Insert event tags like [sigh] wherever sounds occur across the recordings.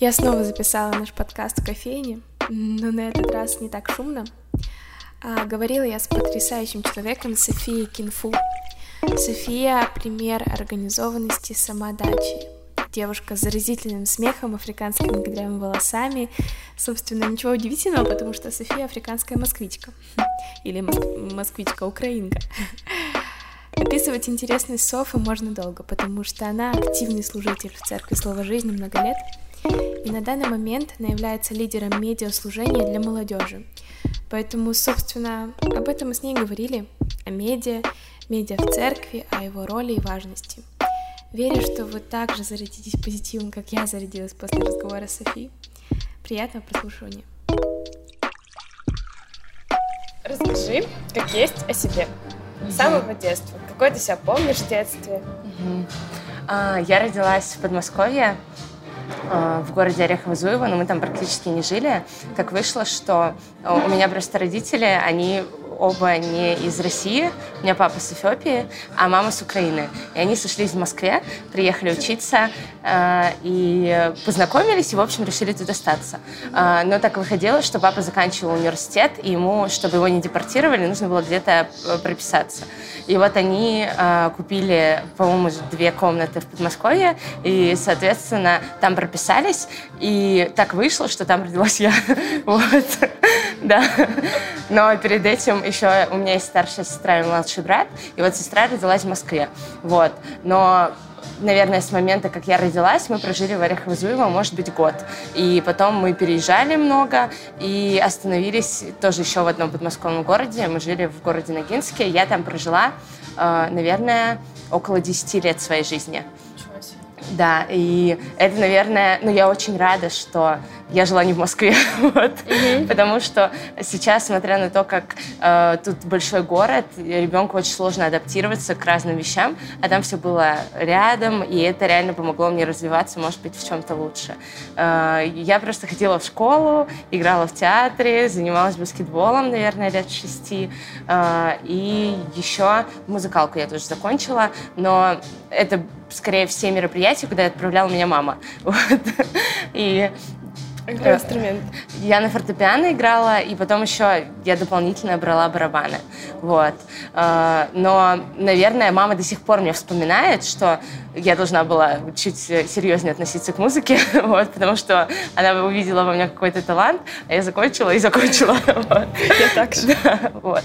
Я снова записала наш подкаст в кофейне, но на этот раз не так шумно. А, говорила я с потрясающим человеком Софией Кинфу. София — пример организованности самодачи. Девушка с заразительным смехом, африканскими кудрявыми волосами. Собственно, ничего удивительного, потому что София — африканская москвичка. Или моск- москвичка-украинка. Описывать интересность Софы можно долго, потому что она активный служитель в Церкви Слова Жизни много лет — и на данный момент она является лидером медиаслужения для молодежи. Поэтому, собственно, об этом мы с ней говорили, о медиа, медиа в церкви, о его роли и важности. Верю, что вы также зарядитесь позитивом, как я зарядилась после разговора с Софией. Приятного прослушивания. Расскажи, как есть о себе. С самого детства. Какой ты себя помнишь в детстве? А, я родилась в Подмосковье, в городе Орехово-Зуево, но мы там практически не жили. Так вышло, что э, у меня просто родители, они оба не из России. У меня папа с Эфиопии, а мама с Украины. И они сошлись в Москве, приехали учиться э, и познакомились, и, в общем, решили тут остаться. Э, но так выходило, что папа заканчивал университет, и ему, чтобы его не депортировали, нужно было где-то э, прописаться. И вот они купили, по-моему, две комнаты в Подмосковье, и, соответственно, там прописались, и так вышло, что там родилась я. [laughs] Вот. Да. Но перед этим еще у меня есть старшая сестра и младший брат, и вот сестра родилась в Москве. Вот. Но наверное, с момента, как я родилась, мы прожили в Орехово-Зуево, может быть, год. И потом мы переезжали много и остановились тоже еще в одном подмосковном городе. Мы жили в городе Ногинске. Я там прожила, э, наверное, около 10 лет своей жизни. Да, и это, наверное, ну, я очень рада, что я жила не в Москве, [laughs] вот, mm-hmm. потому что сейчас, смотря на то, как э, тут большой город, ребенку очень сложно адаптироваться к разным вещам, а там все было рядом, и это реально помогло мне развиваться, может быть, в чем-то лучше. Э, я просто ходила в школу, играла в театре, занималась баскетболом, наверное, лет шести, э, и еще музыкалку я тоже закончила, но это скорее все мероприятия, куда отправляла меня мама. [laughs] Вот. И какой инструмент? Я на фортепиано играла, и потом еще я дополнительно брала барабаны. Вот. А, но, наверное, мама до сих пор мне вспоминает, что я должна была чуть серьезнее относиться к музыке, [laughs] вот, потому что она увидела во мне какой-то талант, а я закончила и закончила. [laughs] Вот. Я так же. Да, вот.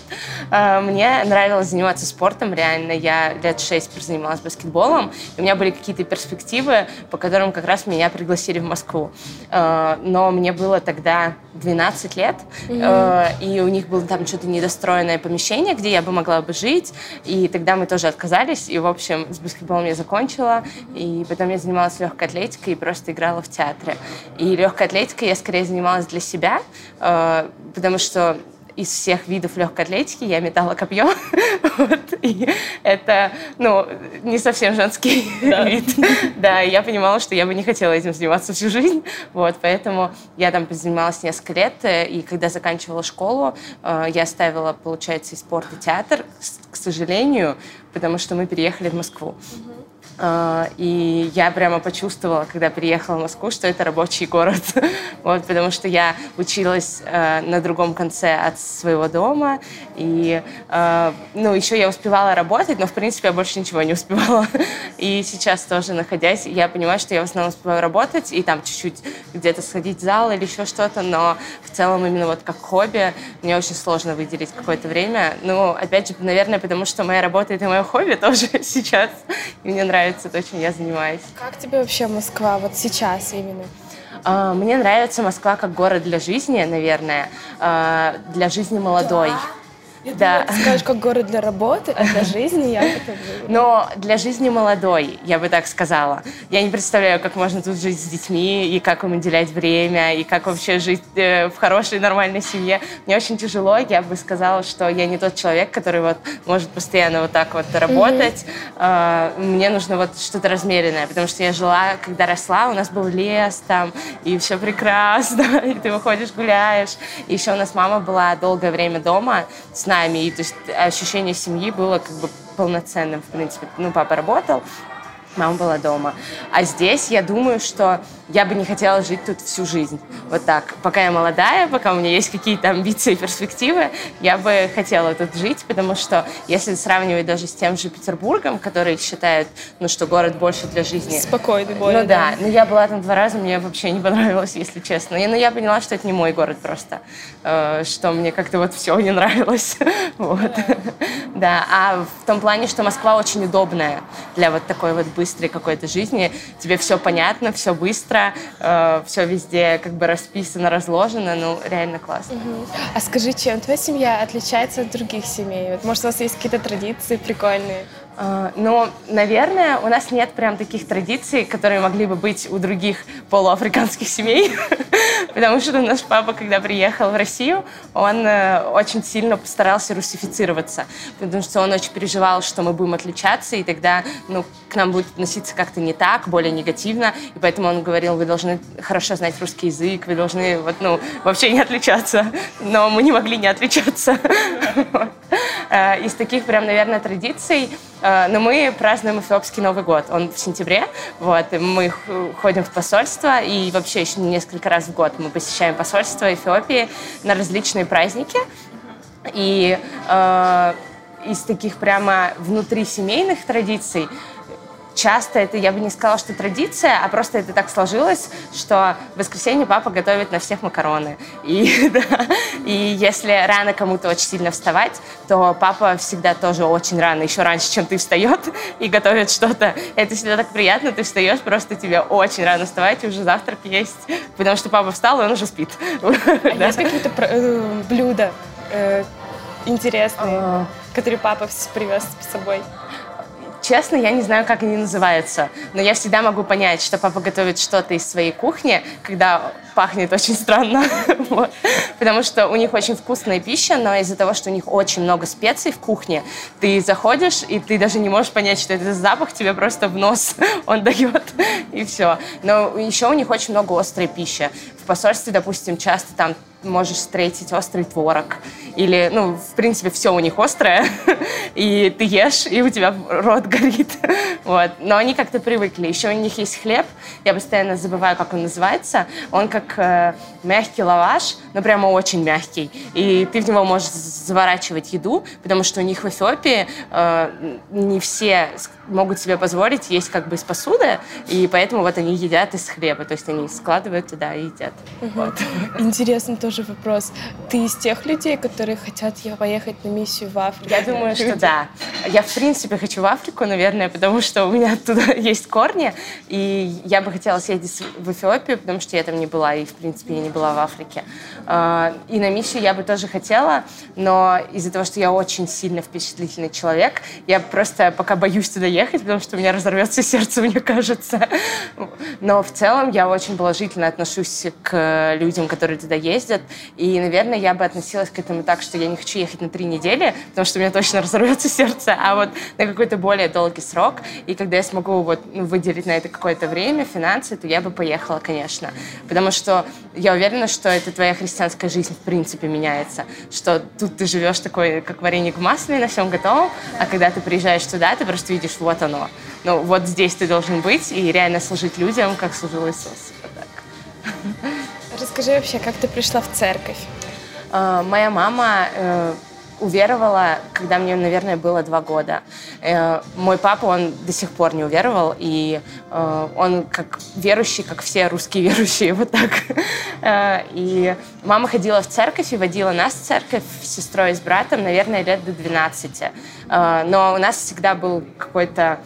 А, мне нравилось заниматься спортом, реально. Я лет шесть занималась баскетболом, и у меня были какие-то перспективы, по которым как раз меня пригласили в Москву. А, но мне было тогда 12 лет, mm-hmm. и у них было там что-то недостроенное помещение, где я бы могла бы жить, и тогда мы тоже отказались, и, в общем, с баскетболом я закончила, закончила, и потом я занималась легкой атлетикой и просто играла в театре. И легкой атлетикой я скорее занималась для себя, э, потому что из всех видов легкой атлетики я метала копье. [laughs] вот, и это, ну, не совсем женский да. [laughs] вид. да, я понимала, что я бы не хотела этим заниматься всю жизнь. Вот, поэтому я там занималась несколько лет, э, и когда заканчивала школу, э, я оставила, получается, и спорт, и театр, к сожалению, потому что мы переехали в Москву. Угу. А, и я прямо почувствовала, когда приехала в Москву, что это рабочий город. [laughs] вот, потому что я училась э, на другом конце от своего дома. И э, ну, еще я успевала работать, но, в принципе, я больше ничего не успевала. [laughs] и сейчас тоже, находясь, я понимаю, что я в основном успеваю работать и там чуть-чуть где-то сходить в зал или еще что-то, но в целом именно вот как хобби мне очень сложно выделить какое-то время. Ну, опять же, наверное, потому что моя работа — это мое хобби тоже [laughs] сейчас. И мне нравится нравится то, чем я занимаюсь. Как тебе вообще Москва вот сейчас именно? А, мне нравится Москва как город для жизни, наверное, а, для жизни молодой. Да? Я да. думала, ты скажешь, как город для работы, а для жизни я это Но для жизни молодой, я бы так сказала. Я не представляю, как можно тут жить с детьми, и как им уделять время, и как вообще жить э, в хорошей, нормальной семье. Мне очень тяжело, я бы сказала, что я не тот человек, который вот может постоянно вот так вот работать. Mm-hmm. Мне нужно вот что-то размеренное, потому что я жила, когда росла, у нас был лес там, и все прекрасно, [laughs] и ты выходишь, гуляешь. И еще у нас мама была долгое время дома с нами. И то есть ощущение семьи было как бы полноценным, в принципе. Ну, папа работал, мама была дома. А здесь я думаю, что я бы не хотела жить тут всю жизнь. Вот так. Пока я молодая, пока у меня есть какие-то амбиции и перспективы, я бы хотела тут жить, потому что если сравнивать даже с тем же Петербургом, который считают, ну, что город больше для жизни. Спокойный более. Ну да, ну я была там два раза, мне вообще не понравилось, если честно. И, ну я поняла, что это не мой город просто, э, что мне как-то вот все не нравилось. [laughs] вот. да, а в том плане, что Москва очень удобная для вот такой вот быстрой какой-то жизни. Тебе все понятно, все быстро, э, все везде как бы расписано, разложено, ну реально классно. Угу. А скажи, чем твоя семья отличается от других семей? Вот, может, у вас есть какие-то традиции прикольные? А, но, наверное, у нас нет прям таких традиций, которые могли бы быть у других полуафриканских семей, [laughs] потому что наш папа, когда приехал в Россию, он э, очень сильно постарался русифицироваться, потому что он очень переживал, что мы будем отличаться, и тогда ну, к нам будет относиться как-то не так, более негативно, и поэтому он говорил, вы должны хорошо знать русский язык, вы должны вот, ну, вообще не отличаться, но мы не могли не отличаться. [laughs] Э, из таких прям, наверное, традиций Э, но мы празднуем эфиопский Новый год. Он в сентябре. Вот, и мы ходим в посольство, и вообще еще несколько раз в год мы посещаем посольство Эфиопии на различные праздники. И э, из таких прямо внутрисемейных традиций часто это, я бы не сказала, что традиция, а просто это так сложилось, что в воскресенье папа готовит на всех макароны. И, [laughs] да, и если рано кому-то очень сильно вставать, то папа всегда тоже очень рано, еще раньше, чем ты встает, и готовит что-то. Это всегда так приятно, ты встаешь, просто тебе очень рано вставать, и уже завтрак есть, потому что папа встал, и он уже спит. [laughs] А есть какие-то э, блюда э, интересные, а. которые папа привез с собой? Честно, я не знаю, как они называются, но я всегда могу понять, что папа готовит что-то из своей кухни, когда пахнет очень странно, [laughs] вот. потому что у них очень вкусная пища, но из-за того, что у них очень много специй в кухне, ты заходишь, и ты даже не можешь понять, что это запах, тебе просто в нос [laughs] он дает, [laughs] и все. Но еще у них очень много острой пищи. В посольстве, допустим, часто там можешь встретить острый творог. Или, ну, в принципе, все у них острое, [laughs] и ты ешь, и у тебя рот горит. [laughs] вот. Но они как-то привыкли. Еще у них есть хлеб, я постоянно забываю, как он называется. Он как э, мягкий лаваш, но прямо очень мягкий. И ты в него можешь заворачивать еду, потому что у них в Эфиопии э, не все могут себе позволить есть как бы из посуды, и поэтому вот они едят из хлеба, то есть они складывают туда и едят. Угу. Вот. Интересный тоже вопрос. Ты из тех людей, которые хотят поехать на миссию в Африку? Я думаю, что да. Я в принципе хочу в Африку, наверное, потому что у меня оттуда [laughs] есть корни, и я бы хотела съездить в Эфиопию, потому что я там не была, и в принципе я не была в Африке. А, и на миссию я бы тоже хотела, но из-за того, что я очень сильно впечатлительный человек, я просто пока боюсь туда ехать, потому что у меня разорвется сердце, [laughs] мне кажется. Но в целом я очень положительно отношусь к людям, которые туда ездят. И, наверное, я бы относилась к этому так, что я не хочу ехать на три недели, потому что у меня точно [laughs] разорвется сердце, а вот на какой-то более долгий срок. И когда я смогу вот, ну, выделить на это какое-то время, финансы, то я бы поехала, конечно. Потому что я уверена, что это твоя христианская жизнь в принципе меняется. Что тут ты живешь такой, как вареник в масле, на всем готовом, а когда ты приезжаешь туда, ты просто видишь, вот оно. Ну, вот здесь ты должен быть и реально служить людям, как служил Иисус. Вот так. [laughs] Расскажи вообще, как ты пришла в церковь? Uh, моя мама uh, уверовала, когда мне, наверное, было два года. Uh, мой папа, он до сих пор не уверовал, и он как верующий, как все русские [laughs] верующие, вот так. И мама ходила в церковь и водила нас в церковь с сестрой и с братом, наверное, лет до 12. Но у нас всегда был какой-то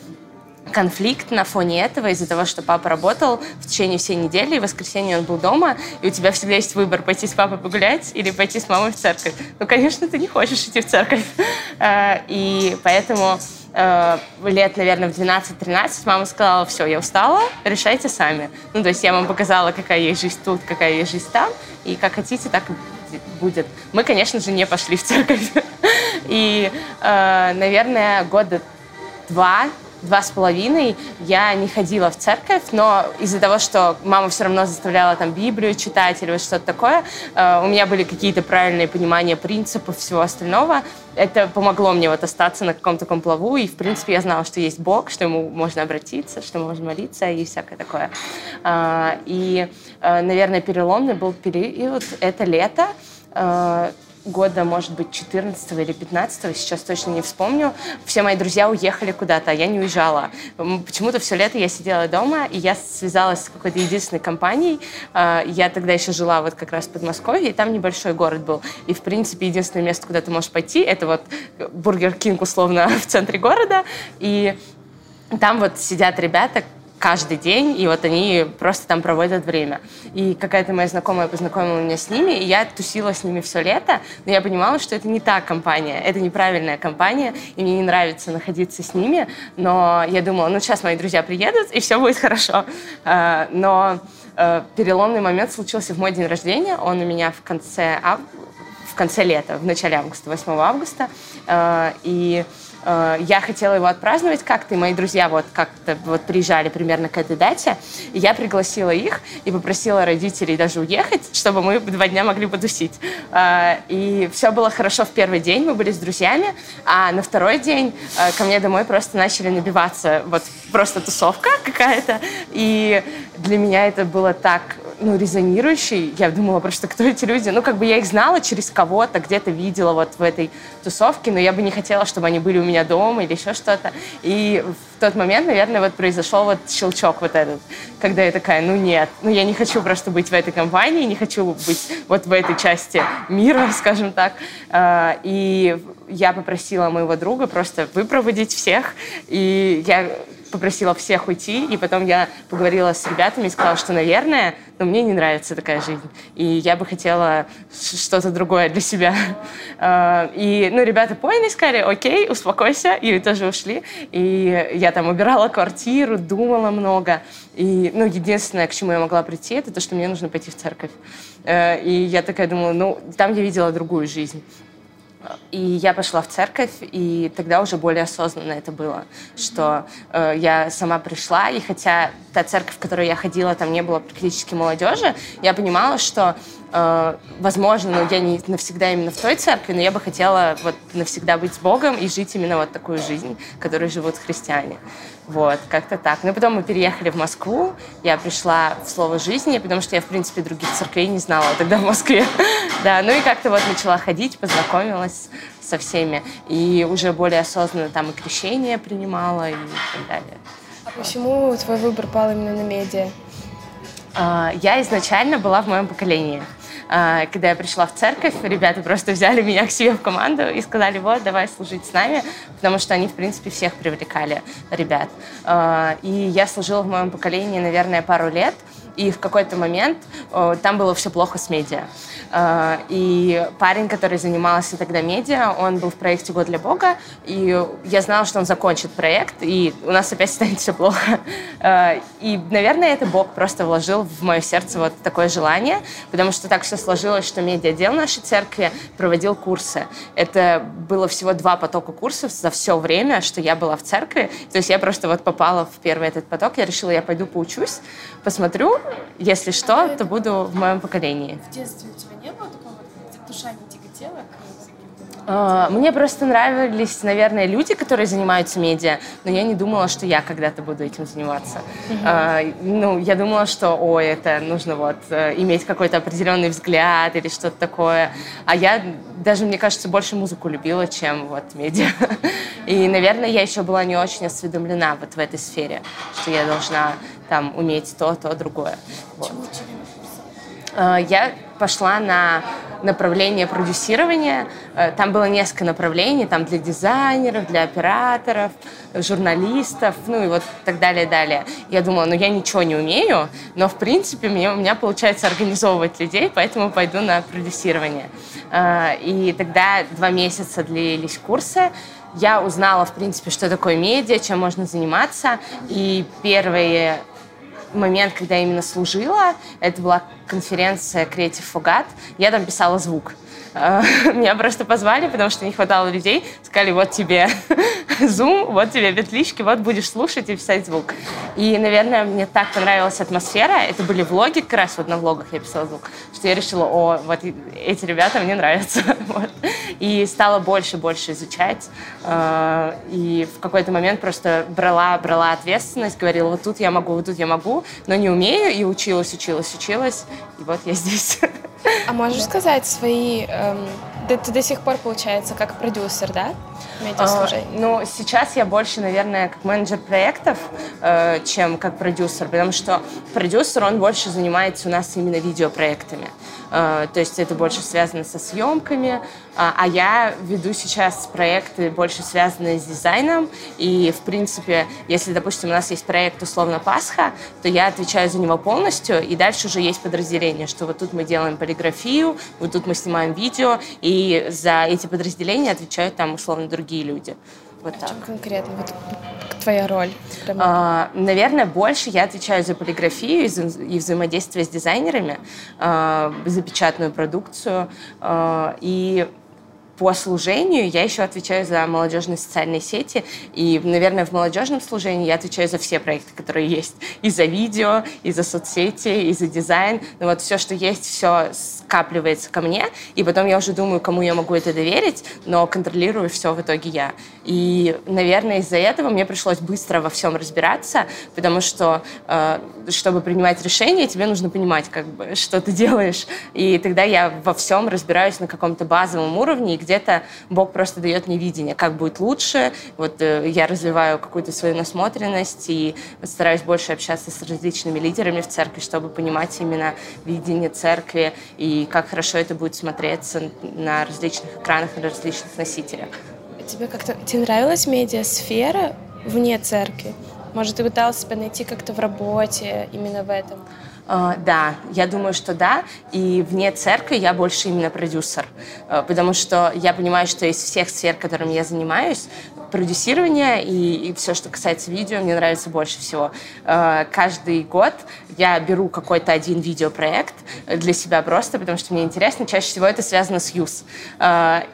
конфликт на фоне этого из-за того, что папа работал в течение всей недели, и в воскресенье он был дома, и у тебя всегда есть выбор, пойти с папой погулять или пойти с мамой в церковь. Ну, конечно, ты не хочешь идти в церковь. [laughs] А, и поэтому а, лет, наверное, в 12-13 мама сказала, все, я устала, решайте сами. Ну, то есть я вам показала, какая есть жизнь тут, какая есть жизнь там, и как хотите, так будет. Мы, конечно же, не пошли в церковь. [laughs] И, а, наверное, года два два с половиной я не ходила в церковь, но из-за того, что мама все равно заставляла там Библию читать или вот что-то такое, э, у меня были какие-то правильные понимания принципов всего остального. Это помогло мне вот остаться на каком-то таком плаву, и, в принципе, я знала, что есть Бог, что ему можно обратиться, что можно молиться и всякое такое. А, и, э, наверное, переломный был период, это лето, э, года, может быть, 14 или 15, сейчас точно не вспомню, все мои друзья уехали куда-то, а я не уезжала. Почему-то все лето я сидела дома, и я связалась с какой-то единственной компанией. А, я тогда еще жила вот как раз в Подмосковье, и там небольшой город был. И, в принципе, единственное место, куда ты можешь пойти, это вот Бургер Кинг, условно, [laughs] в центре города. И там вот сидят ребята, каждый день, и вот они просто там проводят время. И какая-то моя знакомая познакомила меня с ними, и я тусила с ними все лето, но я понимала, что это не та компания, это неправильная компания, и мне не нравится находиться с ними, но я думала, ну сейчас мои друзья приедут, и все будет хорошо. А, но э, переломный момент случился в мой день рождения, он у меня в конце, в конце лета, в начале августа, 8 августа, э, и я хотела его отпраздновать как-то, и мои друзья вот как-то вот приезжали примерно к этой дате, и я пригласила их и попросила родителей даже уехать, чтобы мы два дня могли потусить. Э, и все было хорошо в первый день, мы были с друзьями, а на второй день э, ко мне домой просто начали набиваться вот просто тусовка [laughs] какая-то, и для меня это было так ну, резонирующий. Я думала просто, кто эти люди. Ну, как бы я их знала через кого-то, где-то видела вот в этой тусовке, но я бы не хотела, чтобы они были у меня дома или еще что-то. И в тот момент, наверное, вот произошел вот щелчок вот этот, когда я такая, ну нет, ну я не хочу просто быть в этой компании, не хочу быть вот в этой части мира, [laughs] скажем так. А, и я попросила моего друга просто выпроводить всех, и я попросила всех уйти, и потом я поговорила с ребятами и сказала, что, наверное, но мне не нравится такая жизнь, и я бы хотела что-то другое для себя. А, и, ну, ребята поняли, сказали, окей, успокойся, и тоже ушли. И я там убирала квартиру, думала много. И, ну, единственное, к чему я могла прийти, это то, что мне нужно пойти в церковь. Э, и я такая думала, ну, там я видела другую жизнь. И я пошла в церковь, и тогда уже более осознанно это было, что э, я сама пришла, и хотя та церковь, в которую я ходила, там не было практически молодежи, я понимала, что Э, возможно, ну, я не навсегда именно в той церкви, но я бы хотела вот навсегда быть с Богом и жить именно вот такую жизнь, которой живут христиане. Вот, как-то так. Ну, потом мы переехали в Москву, я пришла в Слово жизни, потому что я, в принципе, других церквей не знала тогда в Москве. [laughs] Да, ну и как-то вот начала ходить, познакомилась со всеми, и уже более осознанно там и крещение принимала и так далее. А почему твой выбор пал именно на медиа? А, я изначально была в моем поколении. А, когда я пришла в церковь, ребята просто взяли меня к себе в команду и сказали, вот, давай служить с нами, потому что они, в принципе, всех привлекали ребят. А, и я служила в моем поколении, наверное, пару лет, и в какой-то момент там было все плохо с медиа. Э, и парень, который занимался тогда медиа, он был в проекте «Год для Бога», и я знала, что он закончит проект, и у нас опять [laughs] станет все плохо. Э, и, наверное, это Бог просто вложил в мое сердце вот такое желание, потому что так все сложилось, что медиа-отдел нашей церкви проводил курсы. Это было всего два потока курсов за все время, что я была в церкви. То есть я просто вот попала в первый этот поток, я решила, я пойду поучусь, посмотрю, если что, то буду в моем поколении. В детстве у тебя не было такого, душа не тяготела а, мне просто нравились, наверное, люди, которые занимаются медиа, но я не думала, что я когда-то буду этим заниматься. Uh-huh. Ну, я думала, что, ой, это нужно вот э, иметь какой-то определенный взгляд или что-то такое. А я даже, мне кажется, больше музыку любила, чем вот медиа. [laughs] И, наверное, я еще была не очень осведомлена вот в этой сфере, что я должна там уметь то, то, другое. Вот. А, я пошла на направление продюсирования. Э, там было несколько направлений, там для дизайнеров, для операторов, журналистов, ну и вот так далее, далее. Я думала, ну я ничего не умею, но в принципе мне, у меня получается организовывать людей, поэтому пойду на продюсирование. Э, и тогда два месяца длились курсы. Я узнала, в принципе, что такое медиа, чем можно заниматься. И первые момент, когда я именно служила, это была конференция Creative Forgot, я там писала звук. Э, [laughs] меня просто позвали, потому что не хватало людей. Сказали, вот тебе [laughs] Zoom, вот тебе петлички, вот будешь слушать и писать звук. И, наверное, мне так понравилась атмосфера. Это были влоги, как раз вот на влогах я писала звук, что я решила, о, вот эти ребята мне нравятся. [laughs] вот. И стала больше больше изучать. Э, и в какой-то момент просто брала, брала ответственность, говорила, вот тут я могу, вот тут я могу, но не умею, и училась, училась, училась. И вот я здесь. А можешь сказать свои... Эм, ты, ты до сих пор, получается, как продюсер, да? А, ну, сейчас я больше, наверное, как менеджер проектов, э, чем как продюсер, потому что продюсер, он больше занимается у нас именно видеопроектами. Э, то есть это больше связано со съемками, а, а я веду сейчас проекты больше связанные с дизайном, и, в принципе, если, допустим, у нас есть проект условно Пасха, то я отвечаю за него полностью, и дальше уже есть подразделение, что вот тут мы делаем полиграфию, вот тут мы снимаем видео, и за эти подразделения отвечают там условно другие люди. Вот так. Чем конкретно? Вот твоя роль? А, наверное, больше я отвечаю за полиграфию и, за, и взаимодействие с дизайнерами, а, за печатную продукцию. А, и по служению я еще отвечаю за молодежные социальные сети. И, наверное, в молодежном служении я отвечаю за все проекты, которые [laughs] есть. И за видео, и за соцсети, и за дизайн. Ну вот все, что есть, все скапливается ко мне. И потом я уже думаю, кому я могу это доверить, но контролирую все в итоге я. И, наверное, из-за этого мне пришлось быстро во всем разбираться, потому что, э, чтобы принимать решения, тебе нужно понимать, как бы, [laughs] что ты делаешь. И тогда я во всем разбираюсь на каком-то базовом уровне, и где-то Бог просто дает мне видение, как будет лучше. Вот э, я развиваю какую-то свою насмотренность и стараюсь больше общаться с различными лидерами в церкви, чтобы понимать именно видение церкви и как хорошо это будет смотреться на различных экранах, на различных носителях. Тебе как-то тебе нравилась медиасфера вне церкви? Может, ты пытался себя найти как-то в работе именно в этом? Uh, да, я думаю, что да. И вне церкви я больше именно продюсер. Uh, потому что я понимаю, что из всех сфер, которыми я занимаюсь, продюсирование и, и все, что касается видео, мне нравится больше всего. Uh, каждый год я беру какой-то один видеопроект для себя просто, потому что мне интересно. Чаще всего это связано с юз.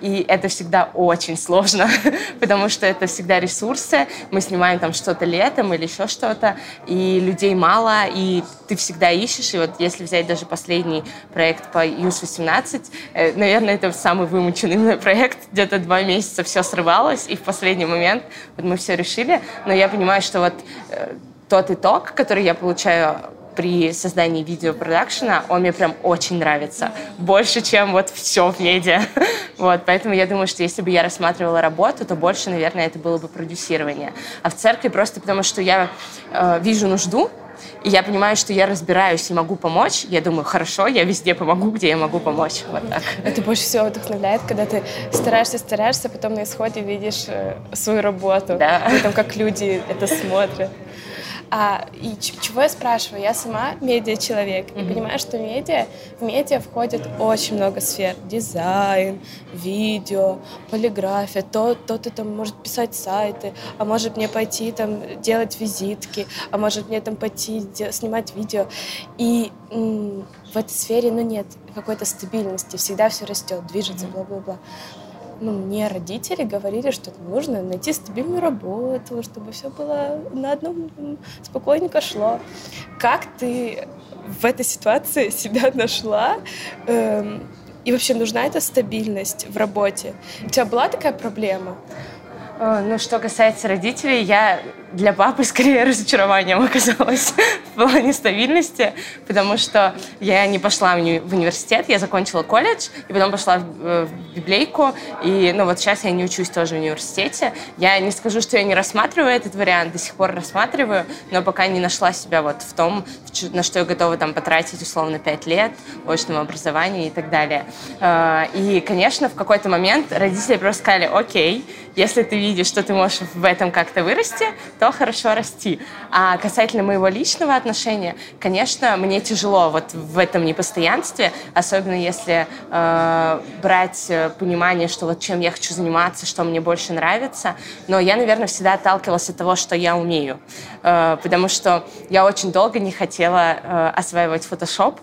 И это всегда очень сложно, [laughs] потому что это всегда ресурсы. Мы снимаем там что-то летом или еще что-то, и людей мало, и ты всегда ищешь. И вот если взять даже последний проект по ЮС-18, э, наверное, это самый вымученный [laughs] проект. Где-то два месяца все срывалось, и в последний момент вот мы все решили. Но я понимаю, что вот э, тот итог, который я получаю при создании видеопродакшена, он мне прям очень нравится. Больше, чем вот все в медиа. [laughs] Вот, поэтому я думаю, что если бы я рассматривала работу, то больше, наверное, это было бы продюсирование. А в церкви просто потому, что я э, вижу нужду, и я понимаю, что я разбираюсь и могу помочь, я думаю, хорошо, я везде помогу, где я могу помочь. Вот так. Это больше всего вдохновляет, когда ты стараешься, стараешься, потом на исходе видишь э, свою работу. Да. И там, как люди это смотрят. А, и чего я спрашиваю? Я сама медиа-человек mm-hmm. и понимаю, что медиа, в медиа входит очень много сфер. Дизайн, видео, полиграфия, то, то ты там может писать сайты, а может мне пойти там делать визитки, а может мне там пойти снимать видео. И в этой сфере, ну, нет какой-то стабильности, всегда все растет, движется, бла-бла-бла ну, мне родители говорили, что нужно найти стабильную работу, чтобы все было на одном спокойненько шло. Как ты в этой ситуации [laughs] себя нашла? Эм, и вообще нужна эта стабильность в работе? У тебя была такая проблема? Э, ну, что касается родителей, я для папы скорее [laughs] разочарованием оказалась в плане стабильности, потому что я не пошла в, уни- в университет, я закончила колледж, и потом пошла в, э, в библейку, и ну вот сейчас я не учусь тоже в университете. Я не скажу, что я не рассматриваю этот вариант, до сих пор рассматриваю, но пока не нашла себя вот в том, на что я готова там потратить условно 5 лет, очного образования и так далее. Э, и, конечно, в какой-то момент родители просто сказали, окей, если ты видишь, что ты можешь в этом как-то вырасти, то хорошо расти. А касательно моего личного отношения, конечно, мне тяжело вот в этом непостоянстве, особенно если э, брать э, понимание, что вот чем я хочу заниматься, что мне больше нравится. Но я, наверное, всегда отталкивалась от того, что я умею. Э, потому что я очень долго не хотела э, осваивать Photoshop,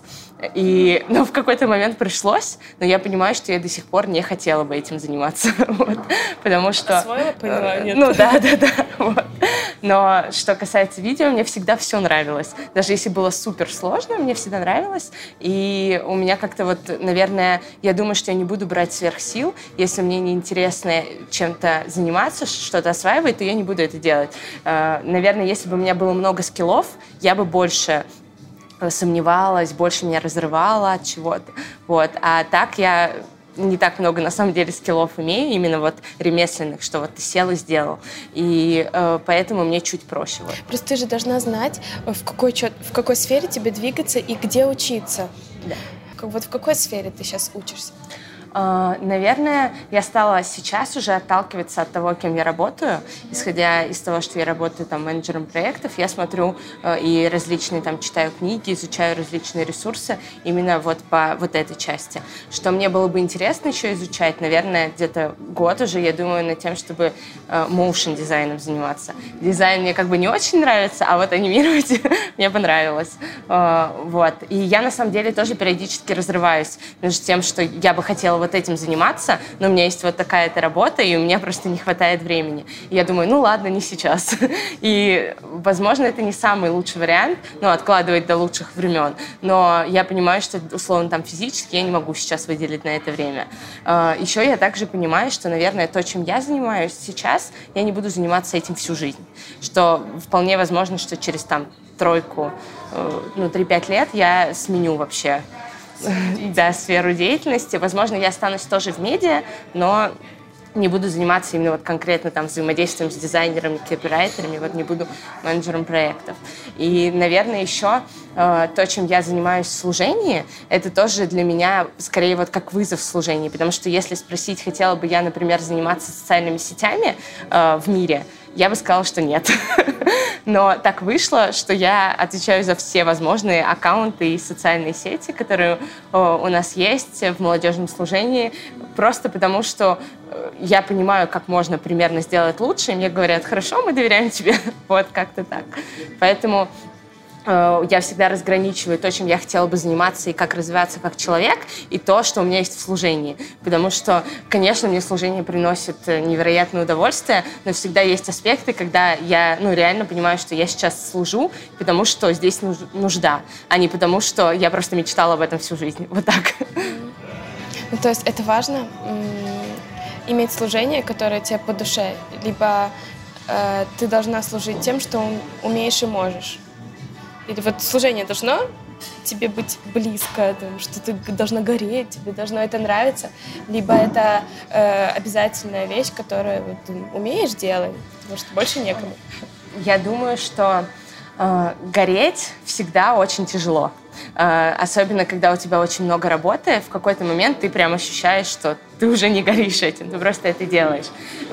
и, ну, в какой-то момент пришлось, но я понимаю, что я до сих пор не хотела бы этим заниматься. [laughs] вот, потому что... Освоила, поняла, э, нет? Ну, да, да, да. Вот. Но что касается видео, мне всегда все нравилось. Даже если было супер сложно, мне всегда нравилось. И у меня как-то вот, наверное, я думаю, что я не буду брать сверхсил. Если мне не интересно чем-то заниматься, что-то осваивать, то я не буду это делать. Э, наверное, если бы у меня было много скиллов, я бы больше сомневалась, больше меня разрывала от чего-то. Вот. А так я не так много, на самом деле, скиллов имею, именно вот ремесленных, что вот ты сел и сделал. И э, поэтому мне чуть проще. Вот. Просто ты же должна знать, в какой, в какой сфере тебе двигаться и где учиться. Да. Вот в какой сфере ты сейчас учишься? А, наверное, я стала сейчас уже отталкиваться от того, кем я работаю. Исходя из того, что я работаю там менеджером проектов, я смотрю э, и различные там читаю книги, изучаю различные ресурсы именно вот по вот этой части. Что мне было бы интересно еще изучать, наверное, где-то год уже я думаю над тем, чтобы моушен дизайном заниматься. Дизайн мне как бы не очень нравится, а вот анимировать [laughs] мне понравилось. Э, вот. И я на самом деле тоже периодически разрываюсь между тем, что я бы хотела вот этим заниматься, но у меня есть вот такая-то работа, и у меня просто не хватает времени. И я думаю, ну ладно, не сейчас. [laughs] И, возможно, это не самый лучший вариант, ну, откладывать до лучших времен. Но я понимаю, что, условно, там физически я не могу сейчас выделить на это время. А, Еще я также понимаю, что, наверное, то, чем я занимаюсь сейчас, я не буду заниматься этим всю жизнь. Что вполне возможно, что через там тройку, э, ну, 3-5 лет я сменю вообще да, сферу деятельности. Возможно, я останусь тоже в медиа, но не буду заниматься именно вот конкретно там взаимодействием с дизайнерами, копирайтерами, вот не буду менеджером проектов. И, наверное, еще э, то, чем я занимаюсь в служении, это тоже для меня скорее вот как вызов в потому что если спросить, хотела бы я, например, заниматься социальными сетями э, в мире, я бы сказала, что нет. [laughs] Но так вышло, что я отвечаю за все возможные аккаунты и социальные сети, которые у нас есть в молодежном служении, просто потому что э, я понимаю, как можно примерно сделать лучше, и мне говорят, хорошо, мы доверяем тебе, [laughs] вот как-то так. Поэтому Э, я всегда разграничиваю то, чем я хотела бы заниматься и как развиваться как человек, и то, что у меня есть в служении. Потому что, конечно, мне служение приносит э, невероятное удовольствие, но всегда есть аспекты, когда я ну, реально понимаю, что я сейчас служу, потому что здесь нужда, а не потому, что я просто мечтала об этом всю жизнь. Вот так. Ну, то есть это важно иметь служение, которое тебе по душе, либо э, ты должна служить тем, что умеешь и можешь. Или вот служение должно тебе быть близко, что ты должна гореть, тебе должно это нравиться, либо это э, обязательная вещь, которую вот, ты умеешь делать, потому что больше некому. Я думаю, что э, гореть всегда очень тяжело. Э, особенно, когда у тебя очень много работы, в какой-то момент ты прям ощущаешь, что ты уже не горишь этим, ты просто это делаешь.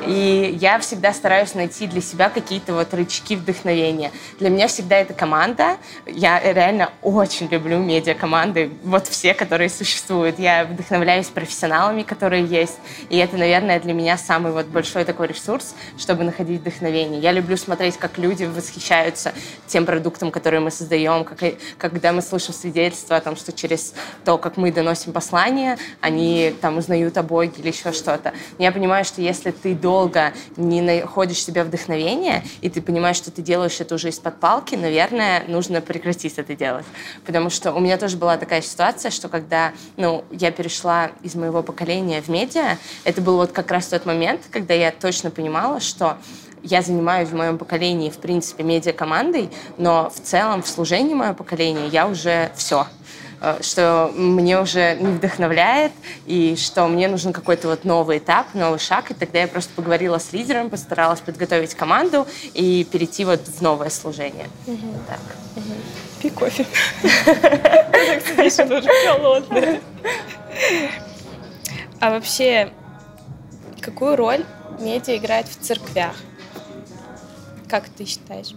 И я всегда стараюсь найти для себя какие-то вот рычаги вдохновения. Для меня всегда это команда. Я реально очень люблю медиа-команды, вот все, которые существуют. Я вдохновляюсь профессионалами, которые есть. И это, наверное, для меня самый вот большой такой ресурс, чтобы находить вдохновение. Я люблю смотреть, как люди восхищаются тем продуктом, который мы создаем, как, когда мы слышим свидетельства о том, что через то, как мы доносим послание, они там узнают об педагоги или еще что-то. Я понимаю, что если ты долго не находишь себе вдохновения, и ты понимаешь, что ты делаешь это уже из-под палки, наверное, нужно прекратить это делать. Потому что у меня тоже была такая ситуация, что когда ну, я перешла из моего поколения в медиа, это был вот как раз тот момент, когда я точно понимала, что я занимаюсь в моем поколении, в принципе, медиа-командой, но в целом в служении моего поколения я уже все. Э, что мне уже не вдохновляет, и что мне нужен какой-то вот новый этап, новый шаг. И тогда я просто поговорила с лидером, постаралась подготовить команду и перейти вот в новое служение. Угу. Так. Угу. Пей кофе. Тоже холодное. А вообще, какую роль медиа играет в церквях? Как ты считаешь?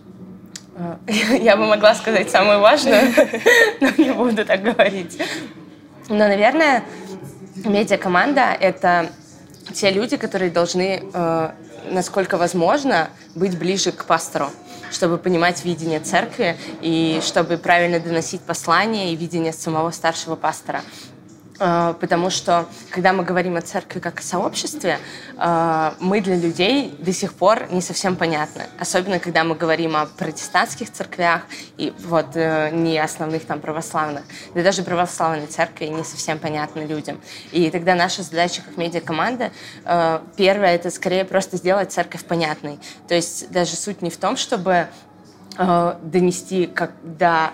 А, [laughs] я бы могла сказать самое важное, [laughs] но не буду так говорить. Но, наверное, медиакоманда — это те люди, которые должны, э, насколько возможно, быть ближе к пастору чтобы понимать видение церкви и чтобы правильно доносить послание и видение самого старшего пастора. А, потому что, когда мы говорим о церкви как о сообществе, а, мы для людей до сих пор не совсем понятны. Особенно, когда мы говорим о протестантских церквях и вот э, не основных там православных. Да даже православные церкви не совсем понятны людям. И тогда наша задача как медиакоманда, э, первое, это скорее просто сделать церковь понятной. То есть даже суть не в том, чтобы э, донести как до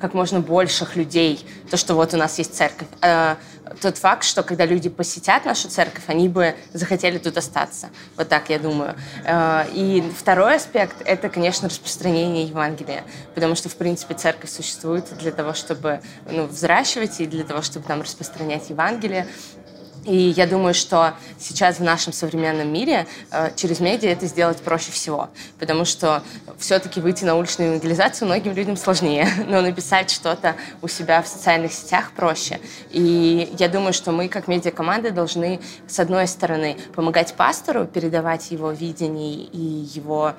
как можно больших людей, то, что вот у нас есть церковь. Э, тот факт, что когда люди посетят нашу церковь, они бы захотели тут остаться. Вот так я думаю. Э, и второй аспект — это, конечно, распространение Евангелия. Потому что, в принципе, церковь существует для того, чтобы ну, взращивать и для того, чтобы там распространять Евангелие. И я думаю, что сейчас в нашем современном мире э, через медиа это сделать проще всего, потому что все-таки выйти на уличную евангелизацию многим людям сложнее, [laughs] но написать что-то у себя в социальных сетях проще. И я думаю, что мы как медиакоманда должны, с одной стороны, помогать пастору передавать его видение и его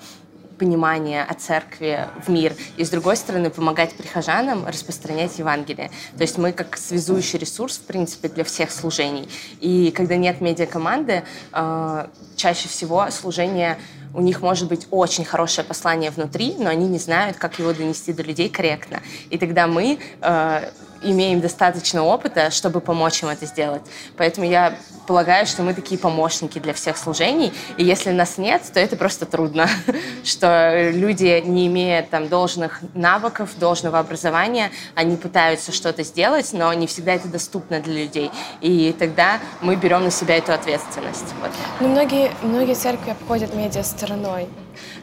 понимание о церкви в мир, и, с другой стороны, помогать прихожанам распространять Евангелие. То есть мы как связующий ресурс, в принципе, для всех служений. И когда нет медиакоманды, э, чаще всего служение у них может быть очень хорошее послание внутри, но они не знают, как его донести до людей корректно. И тогда мы э, имеем достаточно опыта, чтобы помочь им это сделать. Поэтому я полагаю, что мы такие помощники для всех служений, и если нас нет, то это просто трудно, [laughs] что люди, не имея там должных навыков, должного образования, они пытаются что-то сделать, но не всегда это доступно для людей. И тогда мы берем на себя эту ответственность. Вот. Но ну, многие, многие церкви обходят медиа стороной.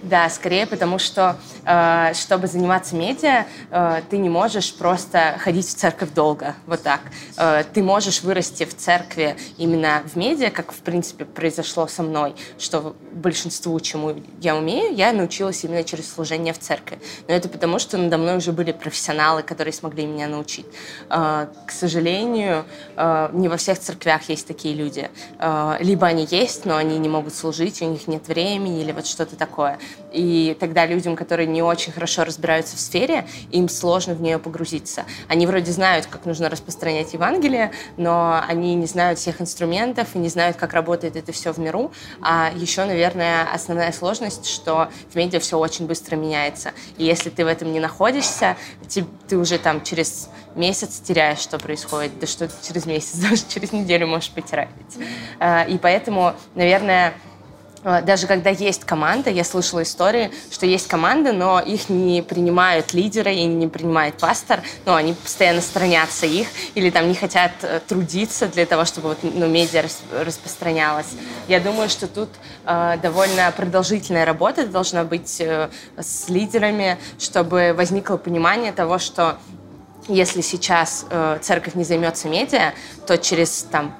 Да, скорее потому, что э, чтобы заниматься медиа, э, ты не можешь просто ходить в церковь долго, вот так. Э, ты можешь вырасти в церкви именно в медиа, как в принципе произошло со мной, что большинству, чему я умею, я научилась именно через служение в церкви. Но это потому, что надо мной уже были профессионалы, которые смогли меня научить. К сожалению, не во всех церквях есть такие люди. Либо они есть, но они не могут служить, у них нет времени или вот что-то такое. И тогда людям, которые не очень хорошо разбираются в сфере, им сложно в нее погрузиться. Они вроде знают, как нужно распространять Евангелие, но они не знают всех инструментов и не знают, как работает это все в миру. А еще, наверное, основная сложность, что в медиа все очень быстро меняется. И если ты в этом не находишься, ты, ты уже там через месяц теряешь, что происходит, да что через месяц, [laughs] даже через неделю можешь потерять. А, и поэтому, наверное, даже когда есть команда, я слышала истории, что есть команды, но их не принимают лидеры и не принимает пастор, но они постоянно сторонятся их или там не хотят э, трудиться для того, чтобы вот, ну, медиа распространялась. Я думаю, что тут э, довольно продолжительная работа должна быть э, с лидерами, чтобы возникло понимание того, что если сейчас э, церковь не займется медиа, то через там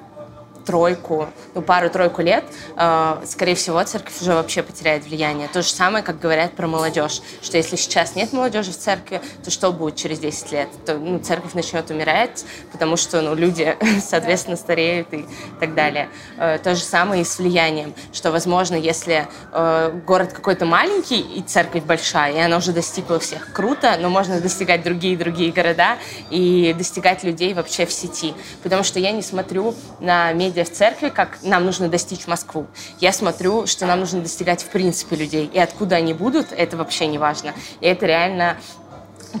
тройку, ну, пару-тройку лет, э, скорее всего, церковь уже вообще потеряет влияние. То же самое, как говорят про молодежь, что если сейчас нет молодежи в церкви, то что будет через 10 лет? То, ну, церковь начнет умирать, потому что ну, люди, [laughs] соответственно, стареют и так далее. Э, то же самое и с влиянием, что, возможно, если э, город какой-то маленький и церковь большая, и она уже достигла всех, круто, но можно достигать другие и другие города и достигать людей вообще в сети. Потому что я не смотрю на медиа медиа в церкви, как нам нужно достичь Москву. Я смотрю, что нам нужно достигать в принципе людей. И откуда они будут, это вообще не важно. И это реально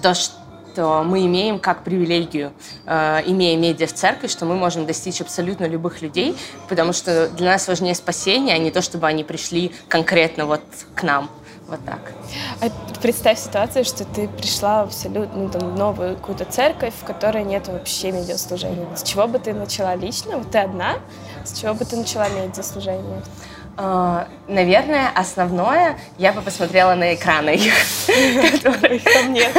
то, что мы имеем как привилегию, э, имея медиа в церкви, что мы можем достичь абсолютно любых людей, потому что для нас важнее спасение, а не то, чтобы они пришли конкретно вот к нам. Вот так. А представь ситуацию, что ты пришла в абсолютно ну, там, новую какую-то церковь, в которой нет вообще медиаслужения. С чего бы ты начала лично? Вот ты одна. С чего бы ты начала медиаслужение? А, наверное, основное я бы посмотрела на экраны [laughs] их, которых там нет.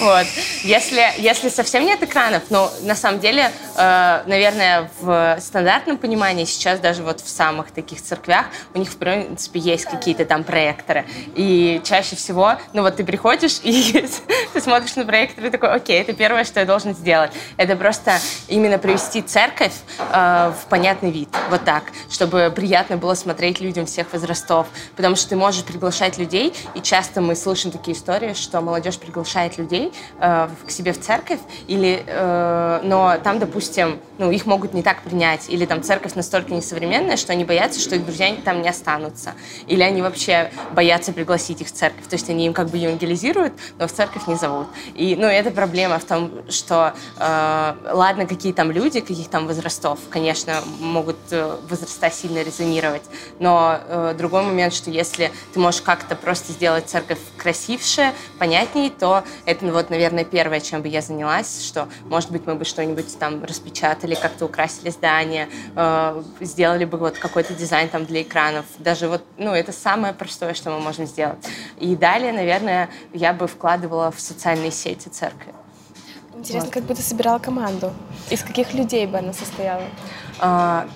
Вот. Если, если совсем нет экранов, ну, на самом деле, э, наверное, в стандартном понимании сейчас даже вот в самых таких церквях у них, в принципе, есть какие-то там проекторы. И чаще всего, ну вот ты приходишь и [laughs] ты смотришь на проектор и такой, окей, это первое, что я должен сделать. Это просто именно привести церковь э, в понятный вид. Вот так, чтобы приятно было смотреть смотреть людям всех возрастов, потому что ты можешь приглашать людей, и часто мы слышим такие истории, что молодежь приглашает людей э, к себе в церковь, или, э, но там, допустим, ну, их могут не так принять, или там церковь настолько несовременная, что они боятся, что их друзья там не останутся, или они вообще боятся пригласить их в церковь, то есть они им как бы евангелизируют, но в церковь не зовут. И, ну, это проблема в том, что, э, ладно, какие там люди, каких там возрастов, конечно, могут э, возраста сильно резонировать, но э, другой момент, что если ты можешь как-то просто сделать церковь красивше, понятней, то это, вот, наверное, первое, чем бы я занялась, что, может быть, мы бы что-нибудь там распечатали, как-то украсили здание, э, сделали бы вот какой-то дизайн там для экранов. Даже вот, ну, это самое простое, что мы можем сделать. И далее, наверное, я бы вкладывала в социальные сети церкви. Интересно, вот. как бы ты собирала команду? Из каких людей бы она состояла? А,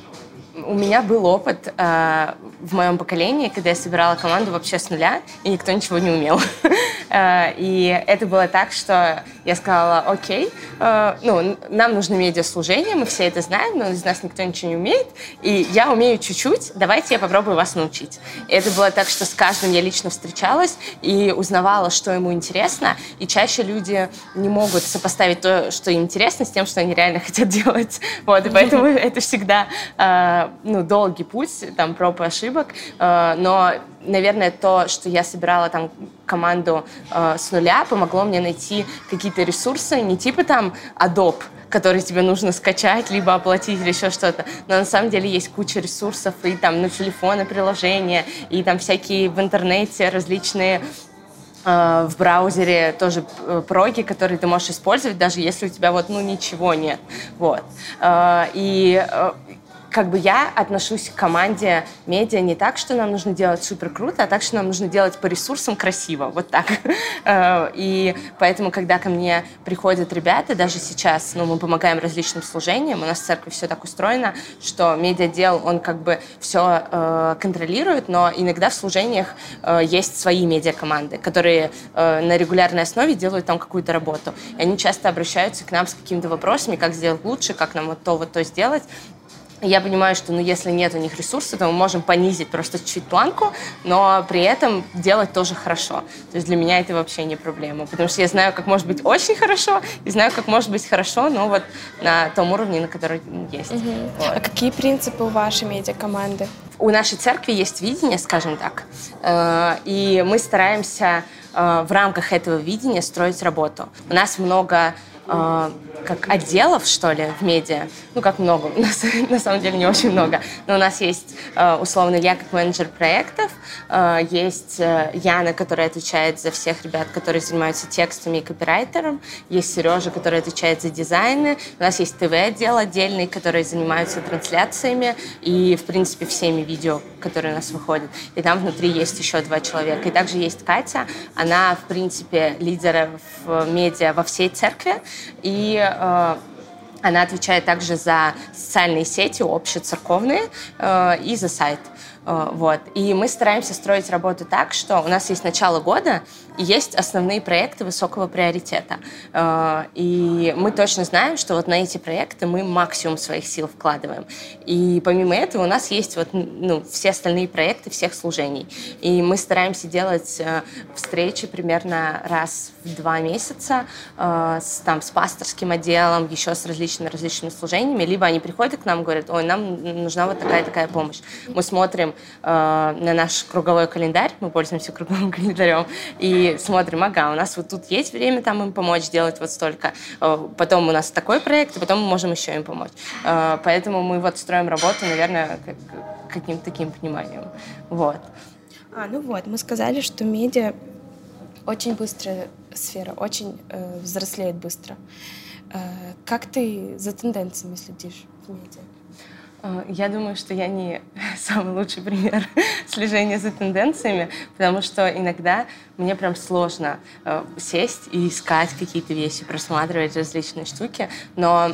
у меня был опыт э, в моем поколении, когда я собирала команду вообще с нуля, и никто ничего не умел. [laughs] э, и это было так, что я сказала, окей, э, ну, нам нужно медиаслужение, мы все это знаем, но из нас никто ничего не умеет, и я умею чуть-чуть, давайте я попробую вас научить. И это было так, что с каждым я лично встречалась и узнавала, что ему интересно, и чаще люди не могут сопоставить то, что им интересно, с тем, что они реально [laughs] хотят делать. Вот, и поэтому [laughs] это всегда э, ну, долгий путь, там, проб и ошибок, э, но, наверное, то, что я собирала там команду э, с нуля, помогло мне найти какие-то ресурсы, не типа там Adobe, который тебе нужно скачать, либо оплатить, или еще что-то. Но на самом деле есть куча ресурсов и там на телефоны приложения, и там всякие в интернете различные э, в браузере тоже проги, которые ты можешь использовать, даже если у тебя вот, ну, ничего нет. Вот. И как бы я отношусь к команде медиа не так, что нам нужно делать супер круто, а так, что нам нужно делать по ресурсам красиво, вот так. [laughs] Э, и поэтому, когда ко мне приходят ребята, даже сейчас, ну, мы помогаем различным служениям, у нас в церкви все так устроено, что медиадел, он как бы все э, контролирует, но иногда в служениях э, есть свои медиакоманды, которые на регулярной основе делают там какую-то работу. И они часто обращаются к нам с какими-то вопросами, как сделать лучше, как нам вот то, вот то сделать я понимаю, что ну, если нет у них ресурсов, то мы можем понизить просто чуть-чуть планку, но при этом делать тоже хорошо. То есть для меня это вообще не проблема, потому что я знаю, как может быть очень хорошо, и знаю, как может быть хорошо, но вот на том уровне, на который есть. Угу. Вот. А какие принципы у вашей медиакоманды? У нашей церкви есть видение, скажем так, э, и мы стараемся э, в рамках этого видения строить работу. У нас много э, как отделов, что ли, в медиа. Ну, как много, у нас [laughs] на самом деле не очень много. Но у нас есть, э, условно, я как менеджер проектов, э, есть э, Яна, которая отвечает за всех ребят, которые занимаются текстами и копирайтером, есть Сережа, который отвечает за дизайны, у нас есть ТВ-отдел отдельный, который занимается трансляциями и, в принципе, всеми видео, которые у нас выходят. И там внутри есть еще два человека. И также есть Катя, она, в принципе, лидер в медиа во всей церкви, и э, она отвечает также за социальные сети общецерковные э, и за сайт. Э, вот. И мы стараемся строить работу так, что у нас есть начало года, есть основные проекты высокого приоритета. Э, и мы точно знаем, что вот на эти проекты мы максимум своих сил вкладываем. И помимо этого у нас есть вот, ну, все остальные проекты всех служений. И мы стараемся делать э, встречи примерно раз в два месяца э, с, там, с пасторским отделом, еще с различными различными служениями. Либо они приходят к нам и говорят, ой, нам нужна вот такая-такая помощь. Мы смотрим на наш круговой календарь, мы пользуемся круговым [laughs] календарем, и смотрим, ага, у нас вот тут есть время там им помочь сделать вот столько, э, потом у нас такой проект, и потом мы можем еще им помочь. Э, поэтому мы вот строим работу, наверное, каким-то таким пониманием. Вот. А, ну вот, мы сказали, что медиа очень быстрая сфера, очень э, взрослеет быстро. Э, как ты за тенденциями следишь в медиа? Э, я думаю, что я не [laughs] самый лучший пример [laughs] слежения за тенденциями, потому что иногда мне прям сложно э, сесть и искать какие-то вещи, просматривать различные штуки, но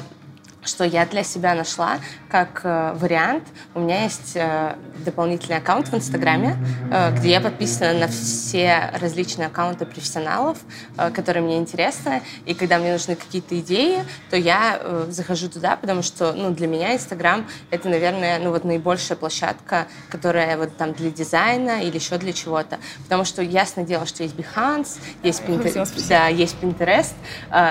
что я для себя нашла как э, вариант. У меня есть э, дополнительный аккаунт в Инстаграме, э, где я подписана на все различные аккаунты профессионалов, которые мне интересны. И когда мне нужны какие-то идеи, то я захожу туда, потому что ну, для меня Инстаграм — это, наверное, ну, вот наибольшая площадка, которая вот там для дизайна или еще для чего-то. Потому что ясно дело, что есть Behance, есть, Pinterest, да, есть Pinterest.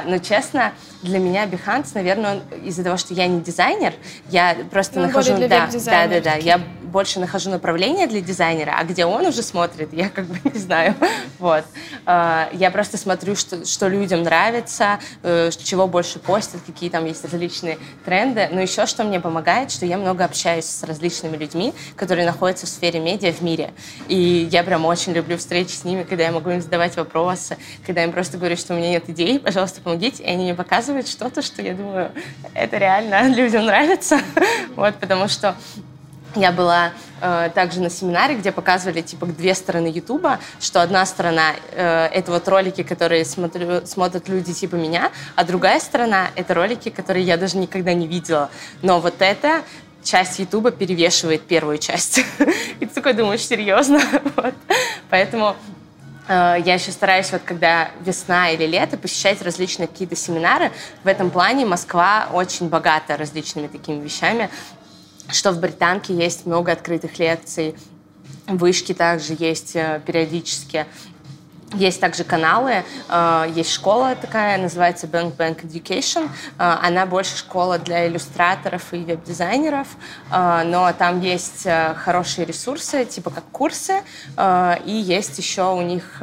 Но, честно, для меня Behance, наверное, из-за того, что я не дизайнер, я просто ну, нахожу... Да, да, да, да. Я больше нахожу направление для дизайнера, а где он уже смотрит, я как бы [laughs] не знаю. Вот. А, я просто смотрю, что, что людям нравится, э, чего больше постят, какие там есть различные тренды. Но еще что мне помогает, что я много общаюсь с различными людьми, которые находятся в сфере медиа в мире. И я прям очень люблю встречи с ними, когда я могу им задавать вопросы, когда я им просто говорю, что у меня нет идей, пожалуйста, помогите. И они мне показывают что-то, что я думаю, это реально [laughs] людям нравится. [laughs] Вот, потому что я была э, также на семинаре, где показывали типа две стороны Ютуба, что одна сторона э, это вот ролики, которые смотрю, смотрят люди типа меня, а другая сторона это ролики, которые я даже никогда не видела. Но вот это часть Ютуба перевешивает первую часть. [laughs] И ты такой думаешь, серьезно? [laughs] вот. Поэтому я еще стараюсь, вот когда весна или лето, посещать различные какие-то семинары. В этом плане Москва очень богата различными такими вещами что в Британке есть много открытых лекций, вышки также есть э, периодически. Есть также каналы, э, есть школа такая, называется Bank Bank Education. Э, она больше школа для иллюстраторов и веб-дизайнеров, но там есть хорошие ресурсы, типа как курсы, и есть еще у них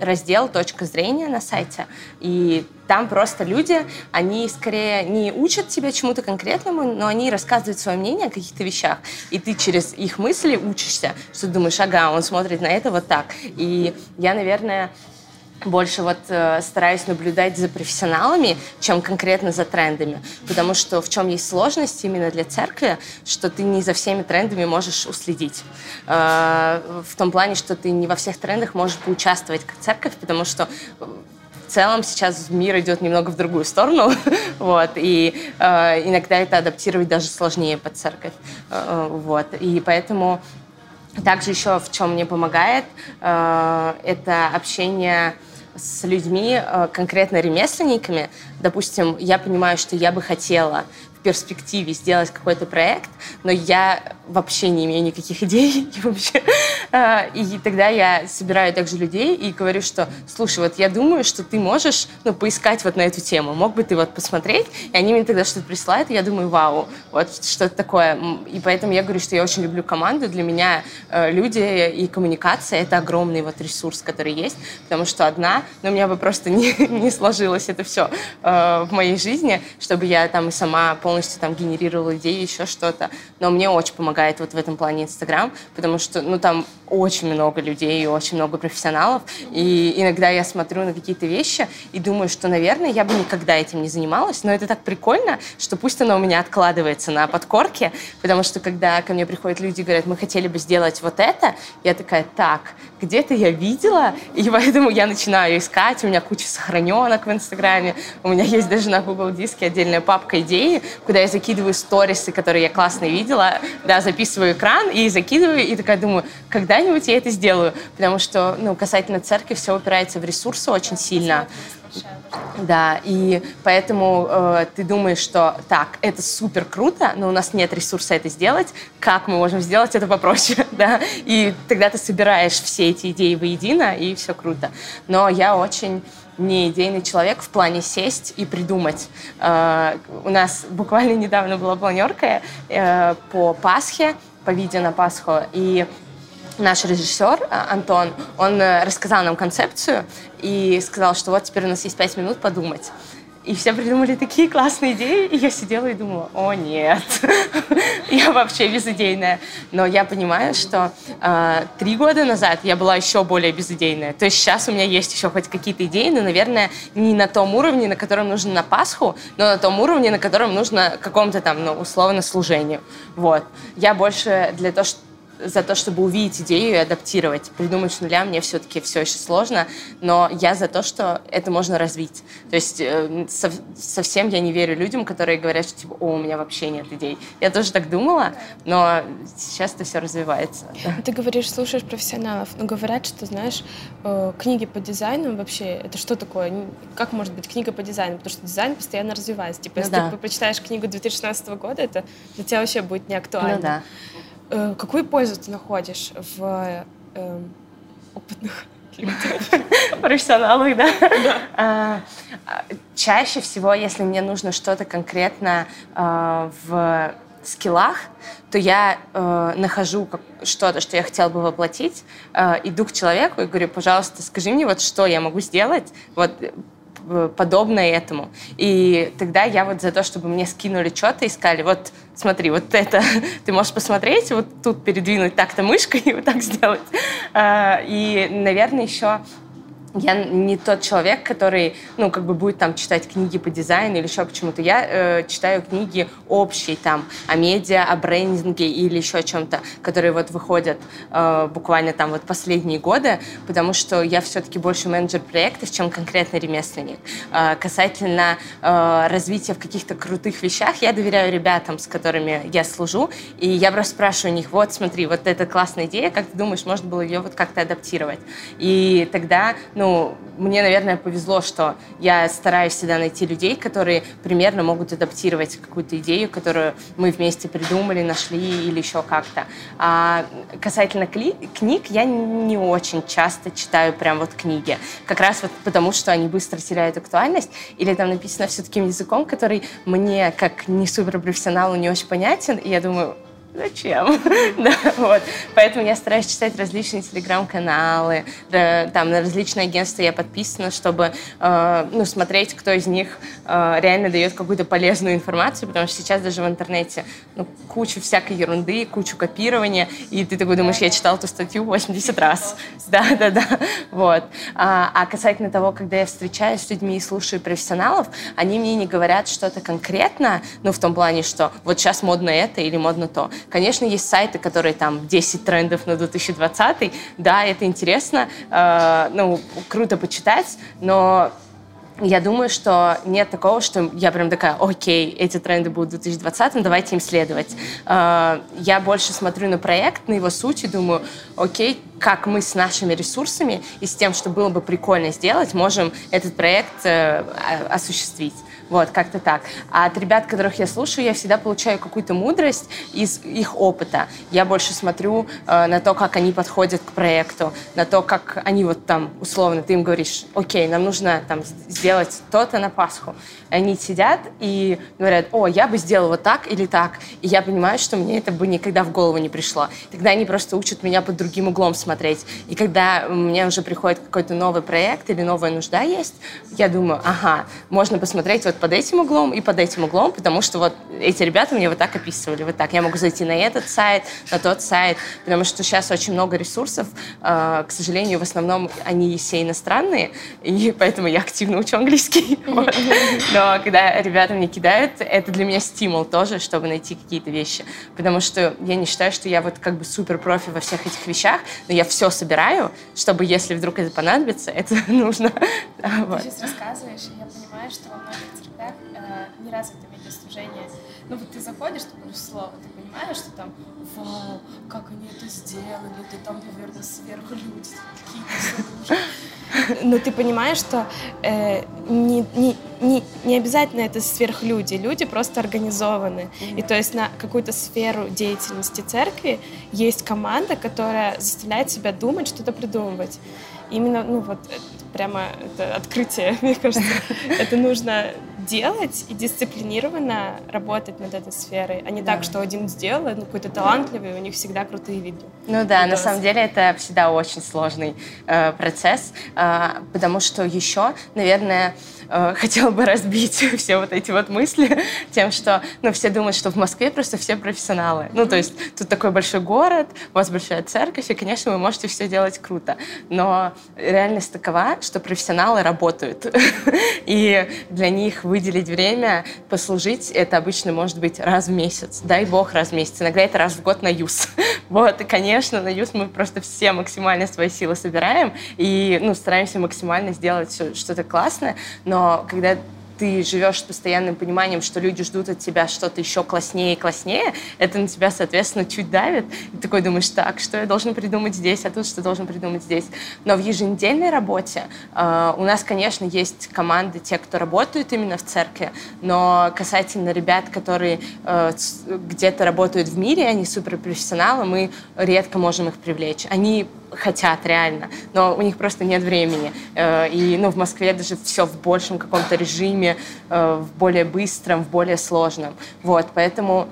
раздел «Точка зрения» на сайте. И там просто люди, они скорее не учат тебя чему-то конкретному, но они рассказывают свое мнение о каких-то вещах. И ты через их мысли учишься, что думаешь, ага, он смотрит на это вот так. И я, наверное, больше вот э, стараюсь наблюдать за профессионалами, чем конкретно за трендами. Потому что в чем есть сложность именно для церкви, что ты не за всеми трендами можешь уследить. Э, в том плане, что ты не во всех трендах можешь поучаствовать как церковь, потому что в целом сейчас мир идет немного в другую сторону, [laughs] вот, и э, иногда это адаптировать даже сложнее под церковь, э, вот, и поэтому также еще в чем мне помогает, э, это общение с людьми, э, конкретно ремесленниками. Допустим, я понимаю, что я бы хотела перспективе сделать какой-то проект, но я вообще не имею никаких идей. [laughs] Вообще, а, и тогда я собираю также людей и говорю, что, слушай, вот я думаю, что ты можешь ну, поискать вот на эту тему. Мог бы ты вот посмотреть? И они мне тогда что-то присылают, и я думаю, вау, вот что-то такое. И поэтому я говорю, что я очень люблю команду. Для меня э, люди и коммуникация — это огромный вот ресурс, который есть, потому что одна, ну, у меня бы просто [laughs] не, не сложилось это все э, в моей жизни, чтобы я там и сама полностью там генерировала идеи, еще что-то. Но мне очень помогает вот в этом плане Инстаграм, потому что, ну, там очень много людей и очень много профессионалов. И иногда я смотрю на какие-то вещи и думаю, что, наверное, я бы никогда этим не занималась, но это так прикольно, что пусть оно у меня откладывается на подкорке, потому что когда ко мне приходят люди и говорят, мы хотели бы сделать вот это, я такая, так, где-то я видела, и поэтому я начинаю искать, у меня куча сохраненок в Инстаграме, у меня есть даже на Google Диске отдельная папка идеи, куда я закидываю сторисы, которые я классно видела, да, записываю экран и закидываю, и такая думаю, когда-нибудь я это сделаю, потому что, ну, касательно церкви все упирается в ресурсы очень сильно. Да, и поэтому э, ты думаешь, что так, это супер круто, но у нас нет ресурса это сделать. Как мы можем сделать это попроще, [laughs] да? И тогда ты собираешь все эти идеи воедино, и все круто. Но я очень не идейный человек в плане сесть и придумать. Э, у нас [laughs] буквально недавно была планерка э, по Пасхе, по видео на Пасху, и наш режиссер э, Антон, он рассказал нам концепцию и сказал, что вот теперь у нас есть пять минут подумать. и все придумали такие классные идеи, и я сидела и думала, о нет, [laughs] я вообще безыдейная. Но я понимаю, что э, три года назад я была еще более безыдейная. То есть сейчас у меня есть еще хоть какие-то идеи, но, наверное, не на том уровне, на котором нужно на Пасху, но на том уровне, на котором нужно какому-то там, ну, условно, служению. Вот. Я больше для того, что за то, чтобы увидеть идею и адаптировать. Придумать с нуля мне все-таки все еще сложно, но я за то, что это можно развить. То есть э, со, совсем я не верю людям, которые говорят, что типа, о, у меня вообще нет идей. Я тоже так думала, но сейчас это все развивается. [laughs] Ты говоришь, слушаешь профессионалов, но говорят, что, знаешь, э, книги по дизайну вообще, это что такое? Как может быть книга по дизайну? Потому что дизайн постоянно развивается. Типа, ну, если да. ты прочитаешь книгу 2016 года, это для тебя вообще будет не актуально. Ну, да. Э, какую пользу ты находишь в э, опытных [laughs] профессионалах, да? да. Чаще всего, если мне нужно что-то конкретно а, в скиллах, то я э, нахожу что-то, что я хотела бы воплотить, э, иду к человеку и говорю, пожалуйста, скажи мне вот что я могу сделать, вот подобное этому. И тогда я вот за то, чтобы мне скинули что-то и сказали, вот смотри, вот это [laughs] ты можешь посмотреть, вот тут передвинуть так-то мышкой и вот так сделать. А, и, наверное, еще я не тот человек, который, ну, как бы будет там читать книги по дизайну или еще почему-то. Я э, читаю книги общие там о медиа, о брендинге или еще о чем-то, которые вот выходят э, буквально там вот последние годы, потому что я все-таки больше менеджер проектов, чем конкретно ремесленник. Э, касательно э, развития в каких-то крутых вещах, я доверяю ребятам, с которыми я служу, и я просто спрашиваю у них, вот смотри, вот это классная идея, как ты думаешь, можно было ее вот как-то адаптировать? И тогда ну, мне, наверное, повезло, что я стараюсь всегда найти людей, которые примерно могут адаптировать какую-то идею, которую мы вместе придумали, нашли или еще как-то. А касательно книг, я не очень часто читаю прям вот книги. Как раз вот потому, что они быстро теряют актуальность, или там написано все таким языком, который мне, как не суперпрофессионалу, не очень понятен, и я думаю, зачем? [laughs] да, вот. Поэтому я стараюсь читать различные телеграм-каналы, да, там на различные агентства я подписана, чтобы э, ну, смотреть, кто из них э, реально дает какую-то полезную информацию, потому что сейчас даже в интернете ну, куча всякой ерунды, кучу копирования, и ты такой думаешь, я читал эту статью 80 раз. [laughs] Да, да, да. Вот. А, а касательно того, когда я встречаюсь с людьми и слушаю профессионалов, они мне не говорят что-то конкретно, ну, в том плане, что вот сейчас модно это или модно то. Конечно, есть сайты, которые там 10 трендов на 2020. Да, это интересно, э, ну, круто почитать, но я думаю, что нет такого, что я прям такая, окей, эти тренды будут в 2020, давайте им следовать. Э, я больше смотрю на проект, на его суть и думаю, окей, как мы с нашими ресурсами и с тем, что было бы прикольно сделать, можем этот проект э, осуществить. Вот, как-то так. А от ребят, которых я слушаю, я всегда получаю какую-то мудрость из их опыта. Я больше смотрю э, на то, как они подходят к проекту, на то, как они вот там, условно, ты им говоришь, окей, нам нужно там сделать то-то на Пасху. Они сидят и говорят, о, я бы сделал вот так или так. И я понимаю, что мне это бы никогда в голову не пришло. Тогда они просто учат меня под другим углом смотреть. И когда мне уже приходит какой-то новый проект или новая нужда есть, я думаю, ага, можно посмотреть вот под этим углом и под этим углом, потому что вот эти ребята мне вот так описывали, вот так. Я могу зайти на этот сайт, на тот сайт, потому что сейчас очень много ресурсов, э, к сожалению, в основном они все иностранные, и поэтому я активно учу английский. [laughs] Но когда ребята мне кидают, это для меня стимул тоже, чтобы найти какие-то вещи, потому что я не считаю, что я вот как бы супер профи во всех этих вещах, но я все собираю, чтобы если вдруг это понадобится, это [laughs] нужно. Ты сейчас рассказываешь, и я понимаю, что во многих церквях э, не развито медиаслужение. Ну вот ты заходишь, ты говоришь слово, ты понимаешь, что там, вау, как они это сделали, ты там, наверное, сверхлюди, какие-то Но ты понимаешь, что э, не, не, не, не обязательно это сверхлюди, люди просто организованы. Mm-hmm. И то есть на какую-то сферу деятельности церкви есть команда, которая заставляет себя думать, что-то придумывать. Именно, ну вот, прямо это открытие, [laughs] мне кажется. Это нужно делать и дисциплинированно работать над этой сферой, а не да. так, что один сделал, ну, какой-то талантливый, у них всегда крутые видео. Ну да, на самом деле это всегда очень сложный э, процесс, э, потому что еще, наверное, э, хотела бы разбить [laughs] все вот эти вот мысли тем, что, ну, все думают, что в Москве просто все профессионалы. Ну, то есть тут такой большой город, у вас большая церковь, и, конечно, вы можете все делать круто. Но реальность такова, что профессионалы работают. [laughs] И для них выделить время, послужить, это обычно может быть раз в месяц. Дай бог раз в месяц. Иногда это раз в год на ЮС. [laughs] Вот, и, конечно, на ЮС мы просто все максимально свои силы собираем и, ну, стараемся максимально сделать что-то классное, но когда ты живешь с постоянным пониманием, что люди ждут от тебя что-то еще класснее и класснее, это на тебя, соответственно, чуть давит. И такой думаешь, так, что я должен придумать здесь, а тут что должен придумать здесь. Но в еженедельной работе э, у нас, конечно, есть команды, те, кто работают именно в церкви, но касательно ребят, которые э, где-то работают в мире, они суперпрофессионалы, мы редко можем их привлечь. Они хотят реально, но у них просто нет времени. Э, и ну, в Москве даже все в большем каком-то режиме, э, в более быстром, в более сложном. Вот, поэтому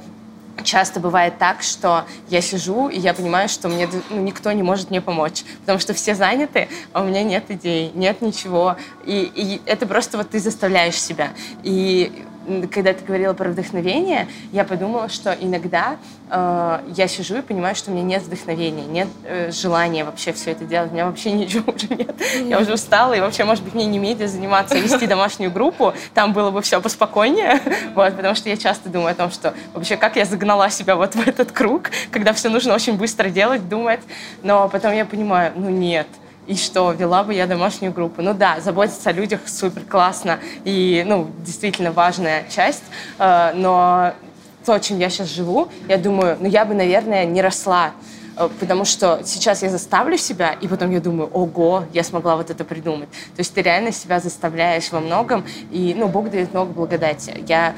часто бывает так, что я сижу, и я понимаю, что мне ну, никто не может мне помочь, потому что все заняты, а у меня нет идей, нет ничего. И, и это просто вот ты заставляешь себя. И когда ты говорила про вдохновение, я подумала, что иногда э, я сижу и понимаю, что у меня нет вдохновения, нет э, желания вообще все это делать. У меня вообще [laughs] ничего уже нет. Я уже устала, и вообще, может быть, мне не медиа заниматься, а вести домашнюю группу, там было бы все поспокойнее, [laughs] вот, потому что я часто думаю о том, что вообще как я загнала себя вот в этот круг, когда все нужно очень быстро делать, думать, но потом я понимаю, ну нет, и что, вела бы я домашнюю группу. Ну да, заботиться о людях супер классно и, ну, действительно важная часть, э, но то, чем я сейчас живу, я думаю, ну я бы, наверное, не росла э, потому что сейчас я заставлю себя, и потом я думаю, ого, я смогла вот это придумать. То есть ты реально себя заставляешь во многом, и, ну, Бог дает много благодати. Я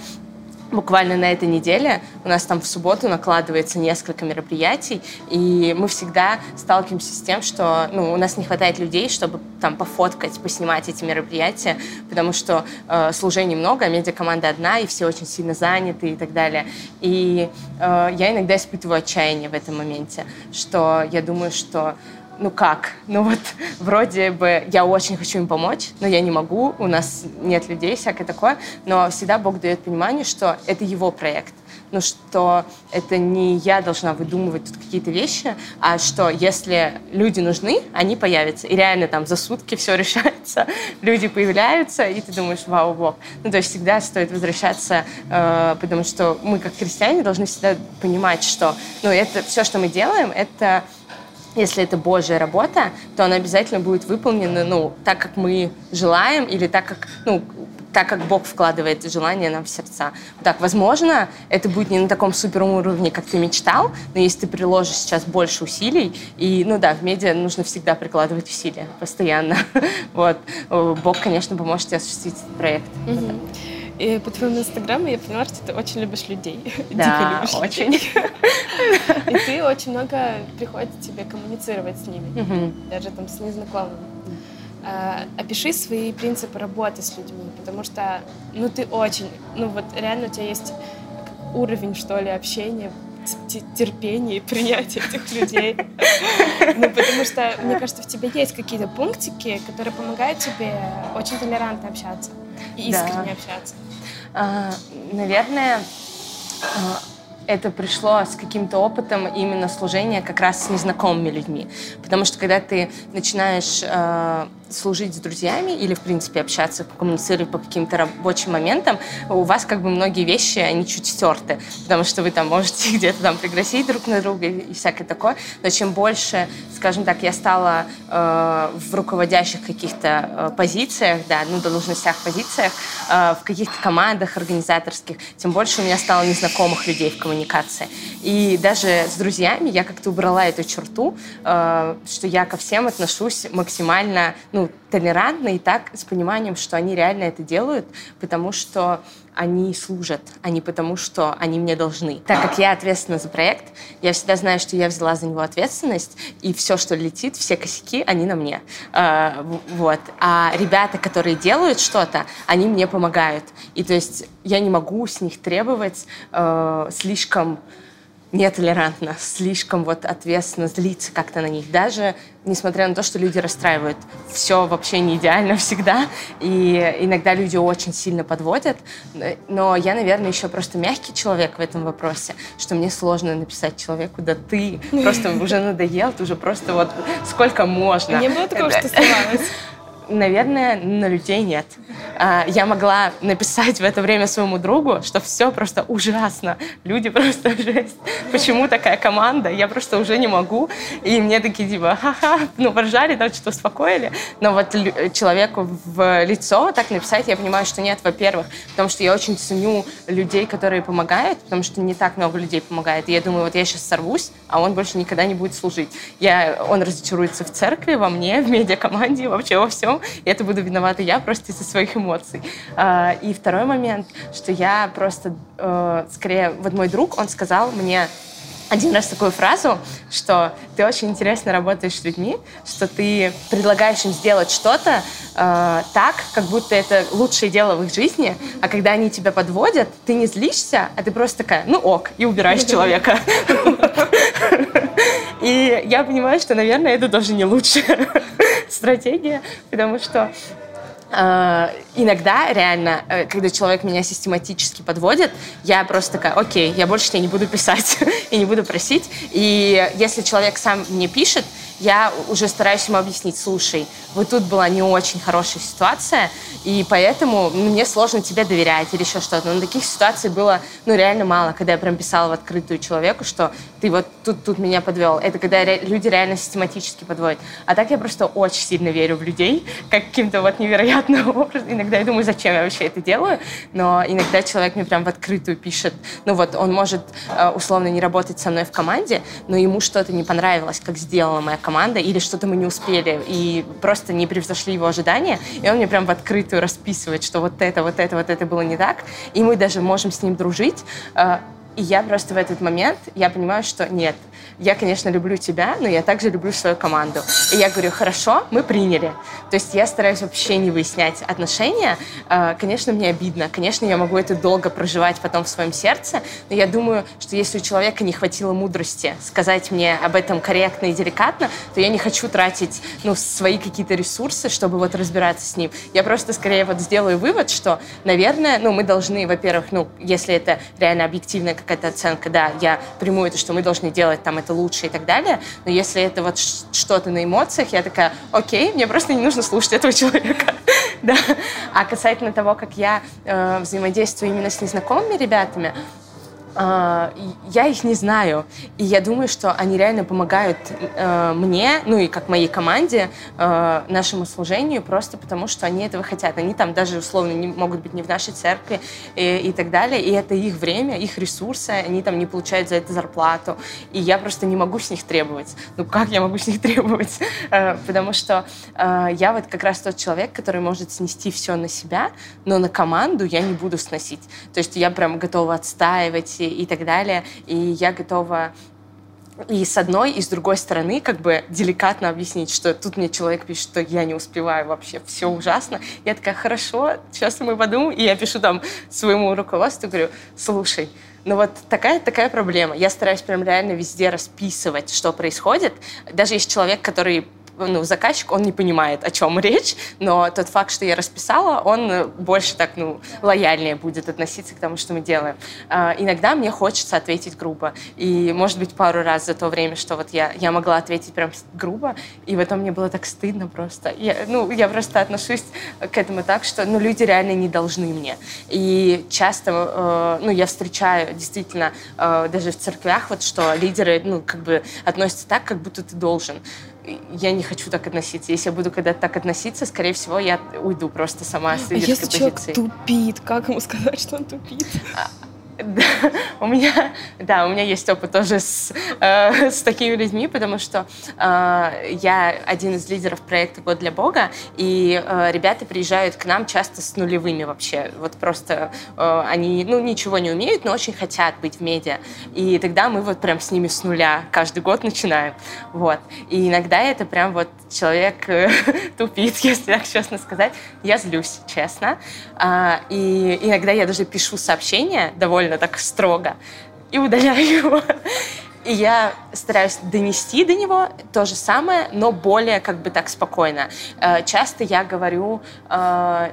буквально на этой неделе у нас там в субботу накладывается несколько мероприятий, и мы всегда сталкиваемся с тем, что ну, у нас не хватает людей, чтобы там пофоткать, поснимать эти мероприятия, потому что э, служений много, а медиакоманда одна, и все очень сильно заняты и так далее. И э, я иногда испытываю отчаяние в этом моменте, что я думаю, что ну как? Ну вот [laughs] вроде бы я очень хочу им помочь, но я не могу, у нас нет людей, всякое такое, но всегда Бог дает понимание, что это его проект. Ну, что это не я должна выдумывать тут какие-то вещи, а что если люди нужны, они появятся. И реально там за сутки все [laughs] решается, люди появляются, и ты думаешь, вау, Бог. Ну, то есть всегда стоит возвращаться, э, потому что мы, как христиане, должны всегда понимать, что ну, это все, что мы делаем, это если это Божья работа, то она обязательно будет выполнена, ну, так, как мы желаем, или так, как, ну, так, как Бог вкладывает желание нам в сердца. Так, возможно, это будет не на таком супер уровне, как ты мечтал, но если ты приложишь сейчас больше усилий, и, ну да, в медиа нужно всегда прикладывать усилия постоянно. [laughs] Вот. Бог, конечно, поможет тебе осуществить этот проект. И по твоему инстаграму я поняла, что ты очень любишь людей. [laughs] Да, Дико любишь очень. И ты очень много приходится тебе коммуницировать с ними, даже там с незнакомыми. А, опиши свои принципы работы с людьми, потому что, ну, ты очень, ну, вот реально у тебя есть уровень, что ли, общения, терпения и принятия этих людей. Ну, потому что, мне кажется, в тебе есть какие-то пунктики, которые помогают тебе очень толерантно общаться и искренне общаться. А, наверное, а, это пришло с каким-то опытом именно служения как раз с незнакомыми людьми. Потому что когда ты начинаешь э, служить с друзьями или, в принципе, общаться, коммуницировать по каким-то рабочим моментам, у вас как бы многие вещи, они чуть стерты, потому что вы там можете [laughs] где-то там пригласить друг на друга и всякое такое. Но чем больше, скажем так, я стала э, в руководящих каких-то э, позициях, да, ну, должностях, позициях, э, в каких-то командах организаторских, тем больше у меня стало незнакомых людей в коммуникации. И даже с друзьями я как-то убрала эту черту, э, что я ко всем отношусь максимально, ну, толерантно и так с пониманием, что они реально это делают, потому что они служат, а не потому, что они мне должны. Так как я ответственна за проект, я всегда знаю, что я взяла за него ответственность, и все, что летит, все косяки, они на мне. А, вот. А ребята, которые делают что-то, они мне помогают. И то есть я не могу с них требовать э, слишком нетолерантно, слишком вот ответственно злиться как-то на них. Даже несмотря на то, что люди расстраивают. Все вообще не идеально [laughs] всегда, и иногда люди очень сильно подводят. Но я, наверное, еще просто мягкий человек в этом вопросе, что мне сложно написать человеку, да ты [laughs] просто уже надоел, ты уже просто вот сколько можно. Не было такого, что сломалось? [laughs] наверное, на людей нет. А, я могла написать в это время своему другу, что все просто ужасно. Люди [laughs] просто жесть. Почему такая команда? Я просто уже не могу. И мне такие типа, ха-ха, ну, поржали, да, что успокоили. Но вот человеку в лицо так написать, я понимаю, что нет, во-первых, потому что я очень ценю людей, которые помогают, потому что не так много людей помогает. И я думаю, вот я сейчас сорвусь, а он больше никогда не будет служить. Я, он разочаруется в церкви, во мне, в медиакоманде, вообще во всем и это буду виновата я просто из-за своих эмоций. А, и второй момент, что я просто, э, скорее, вот мой друг, он сказал мне, один раз такую фразу, что ты очень интересно работаешь с людьми, что ты предлагаешь им сделать что-то э, так, как будто это лучшее дело в их жизни, а когда они тебя подводят, ты не злишься, а ты просто такая, ну ок, и убираешь [laughs] человека. И я понимаю, что, наверное, это тоже не лучшая [laughs] стратегия, потому что иногда реально, э, когда человек меня систематически подводит, я просто такая, окей, я больше тебе не буду писать [laughs] и не буду просить. И если человек сам мне пишет, я уже стараюсь ему объяснить, слушай, вот тут была не очень хорошая ситуация, и поэтому ну, мне сложно тебе доверять или еще что-то. Но таких ситуаций было, ну, реально мало, когда я прям писала в открытую человеку, что ты вот тут, тут меня подвел. Это когда ре- люди реально систематически подводят. А так я просто очень сильно верю в людей, каким-то вот невероятным [laughs] образом. Иногда я думаю, зачем я вообще это делаю, но иногда человек мне прям в открытую пишет, ну вот, он может э, условно не работать со мной в команде, но ему что-то не понравилось, как сделала моя команда команда, или что-то мы не успели, и просто не превзошли его ожидания, и он мне прям в открытую расписывает, что вот это, вот это, вот это было не так, и мы даже можем с ним дружить, э, и я просто в этот момент, я понимаю, что нет, я, конечно, люблю тебя, но я также люблю свою команду. И я говорю, хорошо, мы приняли. То есть я стараюсь вообще не выяснять отношения. А, конечно, мне обидно. Конечно, я могу это долго проживать потом в своем сердце, но я думаю, что если у человека не хватило мудрости сказать мне об этом корректно и деликатно, то я не хочу тратить ну, свои какие-то ресурсы, чтобы вот разбираться с ним. Я просто скорее вот сделаю вывод, что, наверное, ну, мы должны, во-первых, ну, если это реально объективная какая-то оценка, да, я приму это, что мы должны делать там это это лучше и так далее. Но если это вот что-то на эмоциях, я такая, окей, мне просто не нужно слушать этого человека. [laughs] да. А касательно того, как я э, взаимодействую именно с незнакомыми ребятами, я их не знаю. И я думаю, что они реально помогают э, мне, ну и как моей команде, э, нашему служению, просто потому что они этого хотят. Они там даже условно не, могут быть не в нашей церкви и, и так далее. И это их время, их ресурсы, они там не получают за это зарплату. И я просто не могу с них требовать. Ну как я могу с них [laughs] требовать? Э, потому что я вот как раз тот человек, который может снести все на себя, но на команду я не буду сносить. То есть я прям готова отстаивать и так далее. И я готова и с одной, и с другой стороны как бы деликатно объяснить, что тут мне человек пишет, что я не успеваю вообще, все ужасно. Я такая, хорошо, сейчас мы подумаем. И я пишу там своему руководству, говорю, слушай, ну вот такая такая проблема. Я стараюсь прям реально везде расписывать, что происходит. Даже есть человек, который ну, заказчик, он не понимает, о чем речь, но тот факт, что я расписала, он больше так, ну, лояльнее будет относиться к тому, что мы делаем. А, иногда мне хочется ответить грубо, и, может быть, пару раз за то время, что вот я, я могла ответить прям грубо, и в этом мне было так стыдно просто. Я, ну, я просто отношусь к этому так, что, ну, люди реально не должны мне. И часто, э, ну, я встречаю действительно э, даже в церквях вот, что лидеры, ну, как бы относятся так, как будто ты должен я не хочу так относиться. Если я буду когда-то так относиться, скорее всего, я уйду просто сама с лидерской а если позиции. человек тупит, как ему [laughs] сказать, что он тупит? Да, у меня, да, у меня есть опыт тоже с, э, с такими людьми, потому что э, я один из лидеров проекта «Год для Бога», и э, ребята приезжают к нам часто с нулевыми вообще. Вот просто э, они, ну, ничего не умеют, но очень хотят быть в медиа. И тогда мы вот прям с ними с нуля каждый год начинаем. Вот. И иногда это прям вот человек э, [laughs] тупит, [laughs] если так честно сказать. Я злюсь, честно. А, и иногда я даже пишу сообщения довольно так строго и удаляю его. И я стараюсь донести до него то же самое, но более как бы так спокойно. Э, часто я говорю э,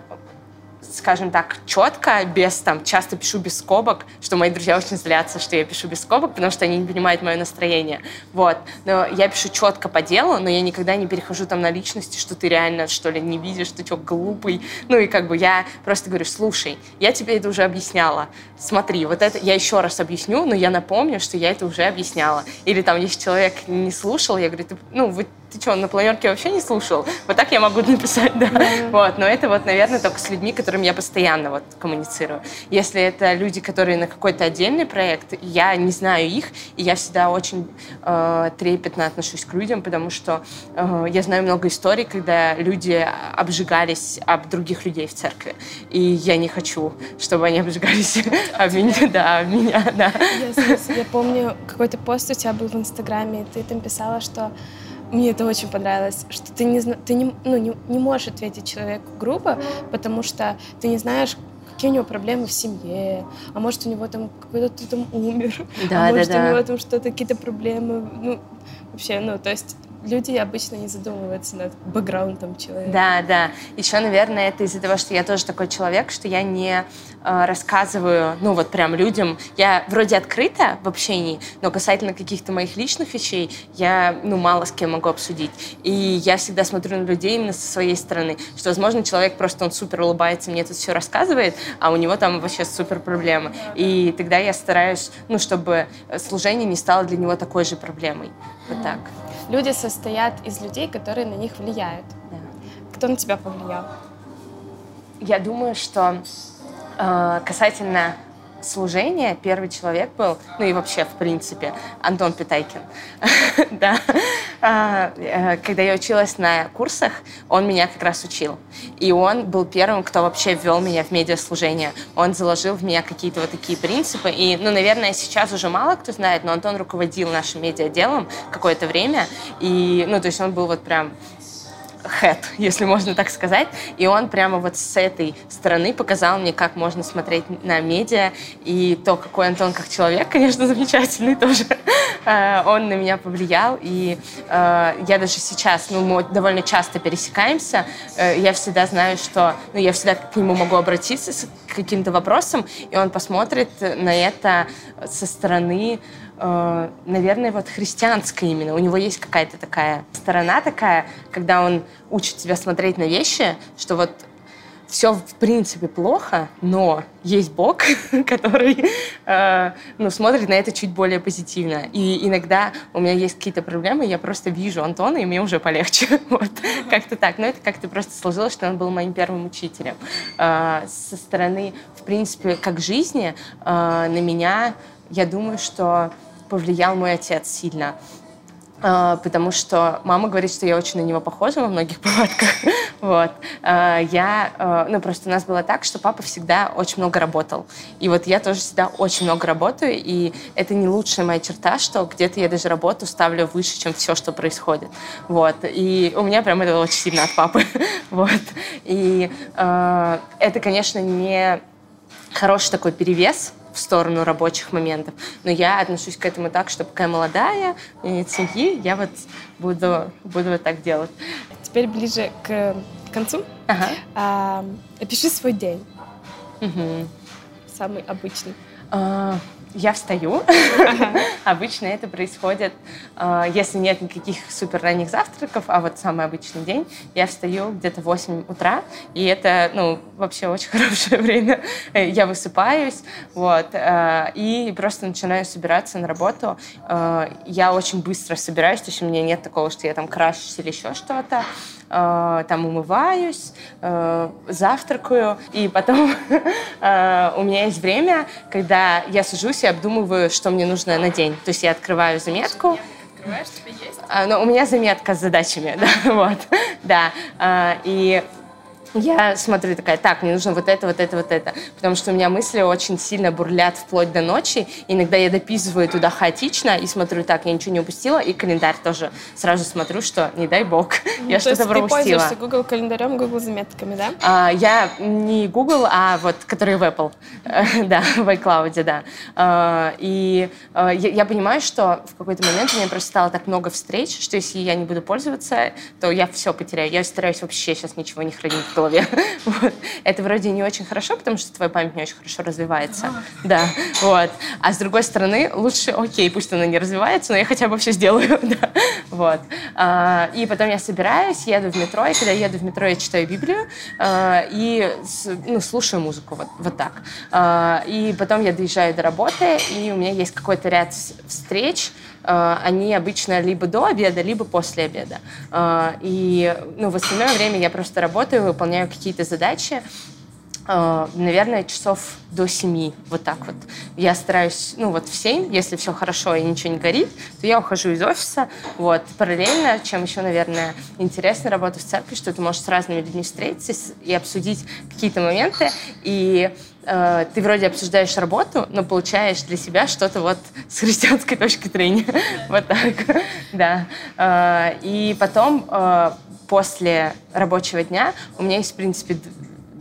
скажем так, четко, без там, часто пишу без скобок, что мои друзья очень злятся, что я пишу без скобок, потому что они не понимают мое настроение. Вот. Но я пишу четко по делу, но я никогда не перехожу там на личности, что ты реально, что ли, не видишь, ты что, глупый. Ну и как бы я просто говорю, слушай, я тебе это уже объясняла. Смотри, вот это я еще раз объясню, но я напомню, что я это уже объясняла. Или там, если человек не слушал, я говорю, ты, ну, вы ты что, на планерке вообще не слушал? Вот так я могу [laughs] написать, да. Mm-hmm. Вот, но это вот, наверное, только с людьми, которым я постоянно вот коммуницирую. Если это люди, которые на какой-то отдельный проект, я не знаю их, и я всегда очень э, трепетно отношусь к людям, потому что э, я знаю много историй, когда люди обжигались об других людей в церкви, и я не хочу, чтобы они обжигались [laughs] об меня, да, об меня, да. Я, помню, какой-то пост у тебя был в Инстаграме, и ты там писала, что мне это очень понравилось, что ты не, ты не, ну, не, не можешь ответить человеку грубо, потому что ты не знаешь, какие у него проблемы в семье, а может у него там какой-то там умер, да, а может да, у него там что-то какие-то проблемы, ну вообще, ну то есть люди обычно не задумываются над бэкграундом человека. Да, да. Еще, наверное, это из-за того, что я тоже такой человек, что я не э, рассказываю, ну вот прям людям. Я вроде открыта в общении, но касательно каких-то моих личных вещей я, ну, мало с кем могу обсудить. И я всегда смотрю на людей именно со своей стороны, что, возможно, человек просто, он супер улыбается, мне тут все рассказывает, а у него там вообще супер проблемы. И тогда я стараюсь, ну, чтобы служение не стало для него такой же проблемой. Вот так люди состоят из людей, которые на них влияют. Да. Кто на тебя повлиял? Я думаю, что э, касательно служения первый человек был, ну и вообще, в принципе, Антон Питайкин. [laughs] да. А, э, когда я училась на курсах, он меня как раз учил. И он был первым, кто вообще ввел меня в медиаслужение. Он заложил в меня какие-то вот такие принципы. И, ну, наверное, сейчас уже мало кто знает, но Антон руководил нашим медиаделом какое-то время. И, ну, то есть он был вот прям head, если можно так сказать. И он прямо вот с этой стороны показал мне, как можно смотреть на медиа. И то, какой Антон как человек, конечно, [laughs] замечательный тоже. Э, он на меня повлиял. И э, я даже сейчас, ну, мы довольно часто пересекаемся. Э, я всегда знаю, что... Ну, я всегда к нему могу обратиться с каким-то вопросом, и он посмотрит на это со стороны наверное, вот христианская именно. У него есть какая-то такая сторона такая, когда он учит тебя смотреть на вещи, что вот все в принципе плохо, но есть Бог, [laughs] который э, ну, смотрит на это чуть более позитивно. И иногда у меня есть какие-то проблемы, я просто вижу Антона, и мне уже полегче. [laughs] вот. Как-то так. Но это как-то просто сложилось, что он был моим первым учителем. Э, со стороны, в принципе, как жизни, э, на меня, я думаю, что повлиял мой отец сильно. Uh, потому что мама говорит, что я очень на него похожа во многих [laughs] повадках. вот. Uh, я, uh, ну, просто у нас было так, что папа всегда очень много работал. И вот я тоже всегда очень много работаю, и это не лучшая моя черта, что где-то я даже работу ставлю выше, чем все, что происходит. Вот. И у меня прям это очень сильно от папы. [laughs] вот. И это, конечно, не хороший такой перевес, в сторону рабочих моментов. Но я отношусь к этому так, что пока я молодая, и нет семьи, я вот буду, буду вот так делать. Теперь ближе к концу. Ага. А, опиши свой день. Угу. Самый обычный. А, я встаю. Обычно это происходит, а, если нет никаких супер ранних завтраков, а вот самый обычный день, я встаю где-то в 8 утра, и это, ну, вообще очень [laughs] хорошее время. Я высыпаюсь, вот, а, и просто начинаю собираться на работу. Я очень быстро собираюсь, то есть у меня нет такого, что я там крашусь или еще что-то. э, там умываюсь, э, завтракаю, и потом [laughs] э, у меня есть время, когда я сажусь и обдумываю, что мне нужно на день. То есть я открываю заметку, открываешь, тебе есть? А, ну, у меня заметка с задачами, [laughs] да, вот, да. А, и я смотрю такая, так, мне нужно вот это, вот это, вот это. Потому что у меня мысли очень сильно бурлят вплоть до ночи. Иногда я дописываю туда хаотично и смотрю, так, я ничего не упустила. И календарь тоже сразу смотрю, что не дай бог, [laughs] ну, я что-то пропустила. ты пользуешься Google календарем, Google заметками, да? А, я не Google, а вот, который в Apple. [laughs] да, в iCloud, да. А, и а, я, я понимаю, что в какой-то момент у меня просто стало так много встреч, что если я не буду пользоваться, то я все потеряю. Я стараюсь вообще сейчас ничего не хранить голове. [laughs] Вот. Это вроде не очень хорошо, потому что твоя память не очень хорошо развивается. Да, вот. А с другой стороны, лучше, окей, пусть она не развивается, но я хотя бы все сделаю. [laughs] да. Вот. А, и потом я собираюсь, еду в метро, и когда еду в метро, я читаю Библию а, и ну, слушаю музыку, вот, вот так. А, и потом я доезжаю до работы, и у меня есть какой-то ряд встреч, они обычно либо до обеда, либо после обеда. Э, и ну, в остальное время я просто работаю, выполняю какие-то задачи, э, наверное, часов до семи, вот так вот. Я стараюсь, ну вот в семь, если все хорошо и ничего не горит, то я ухожу из офиса, вот. Параллельно, чем еще, наверное, интересно работа в церкви, что ты можешь с разными людьми встретиться и обсудить какие-то моменты, и э, ты вроде обсуждаешь работу, но получаешь для себя что-то вот с христианской точки зрения. [laughs] вот так, да. Э, и потом э, после рабочего дня у меня есть, в принципе,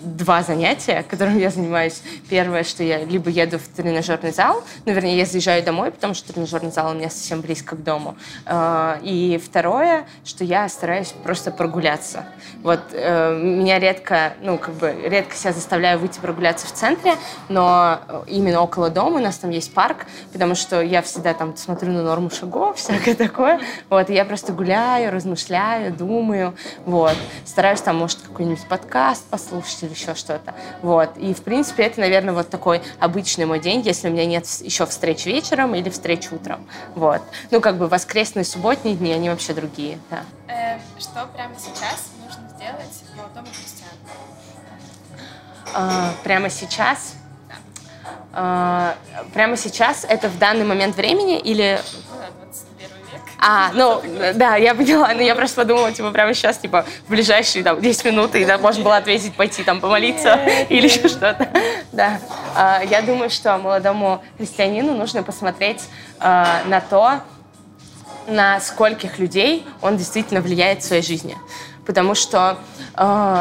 два занятия, которым я занимаюсь. Первое, что я либо еду в тренажерный зал, ну, вернее, я заезжаю домой, потому что тренажерный зал у меня совсем близко к дому. А, и второе, что я стараюсь просто прогуляться. Вот э, меня редко, ну, как бы, редко себя заставляю выйти прогуляться в центре, но именно около дома у нас там есть парк, потому что я всегда там смотрю на норму шагов, [laughs] всякое такое. Вот, и я просто гуляю, размышляю, думаю, вот. Стараюсь там, может, какой-нибудь подкаст послушать или еще что-то. Вот. И, в принципе, это, наверное, вот такой обычный мой день, если у меня нет еще встреч вечером или встреч утром. Вот. Ну, как бы воскресные, субботние дни, они вообще другие, да. Э, что прямо сейчас нужно сделать молодому христиану? А, прямо сейчас? А, прямо сейчас это в данный момент времени или а, ну, да, я поняла, но я просто подумала, типа, прямо сейчас, типа, в ближайшие, там, 10 минут, и да, можно было ответить, пойти там помолиться или еще что-то. Да. А, я думаю, что молодому христианину нужно посмотреть а, на то, на скольких людей он действительно влияет в своей жизни. Потому что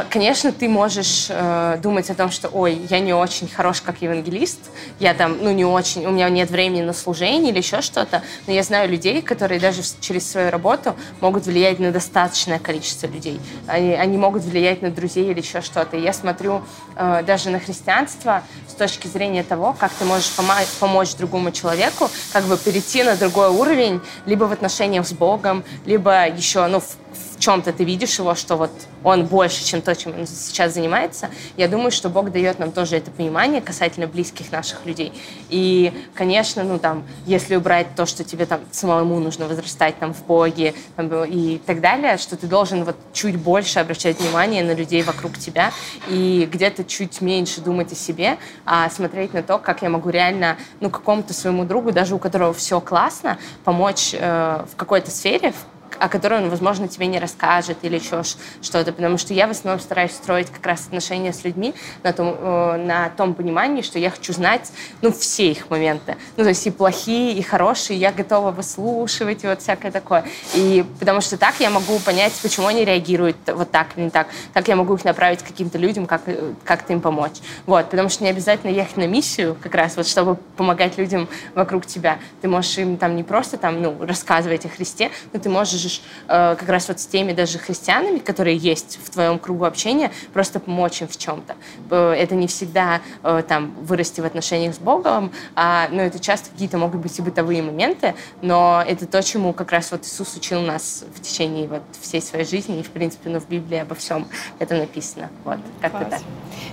конечно, ты можешь э, думать о том, что, ой, я не очень хорош как евангелист, я там, ну, не очень, у меня нет времени на служение или еще что-то, но я знаю людей, которые даже через свою работу могут влиять на достаточное количество людей. Они, они могут влиять на друзей или еще что-то. Я смотрю э, даже на христианство с точки зрения того, как ты можешь помо- помочь другому человеку, как бы перейти на другой уровень, либо в отношениях с Богом, либо еще, ну, в чем-то ты видишь его, что вот он больше, чем то, чем он сейчас занимается, я думаю, что Бог дает нам тоже это понимание касательно близких наших людей. И, конечно, ну там, если убрать то, что тебе там самому нужно возрастать там в Боге там, и так далее, что ты должен вот чуть больше обращать внимание на людей вокруг тебя и где-то чуть меньше думать о себе, а смотреть на то, как я могу реально, ну, какому-то своему другу, даже у которого все классно, помочь э, в какой-то сфере, о которой он, возможно, тебе не расскажет или еще что-то, потому что я в основном стараюсь строить как раз отношения с людьми на том, э, на том понимании, что я хочу знать, ну, все их моменты. Ну, то есть и плохие, и хорошие, я готова выслушивать, и вот всякое такое. И потому что так я могу понять, почему они реагируют вот так или не так. Так я могу их направить к каким-то людям, как, как-то им помочь. Вот, потому что не обязательно ехать на миссию, как раз вот, чтобы помогать людям вокруг тебя. Ты можешь им там не просто там, ну, рассказывать о Христе, но ты можешь можешь э, как раз вот с теми даже христианами, которые есть в твоем кругу общения, просто помочь им в чем-то. Э, это не всегда э, там вырасти в отношениях с Богом, а, ну, это часто какие-то могут быть и бытовые моменты, но это то, чему как раз вот Иисус учил нас в течение вот всей своей жизни, и, в принципе, ну, в Библии обо всем это написано. Вот, как-то так.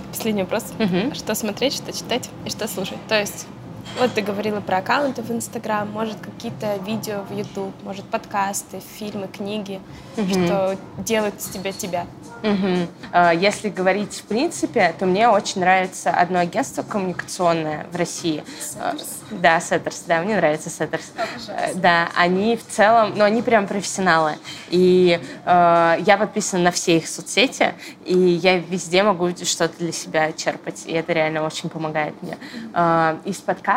Последний вопрос. Угу. Что смотреть, что читать и что слушать? То есть Вот ты говорила про аккаунты в Инстаграм, может, какие-то видео в Ютуб, может, подкасты, фильмы, книги, угу. что делают из тебя тебя. Угу. Если говорить в принципе, то мне очень нравится одно агентство коммуникационное в России. Сеттерс? Да, Сеттерс, да, мне нравится Сеттерс. Да, они в целом, ну, они прям профессионалы. И э, я подписана на все их соцсети, и я везде могу что-то для себя черпать, и это реально очень помогает мне. Э, из подкастов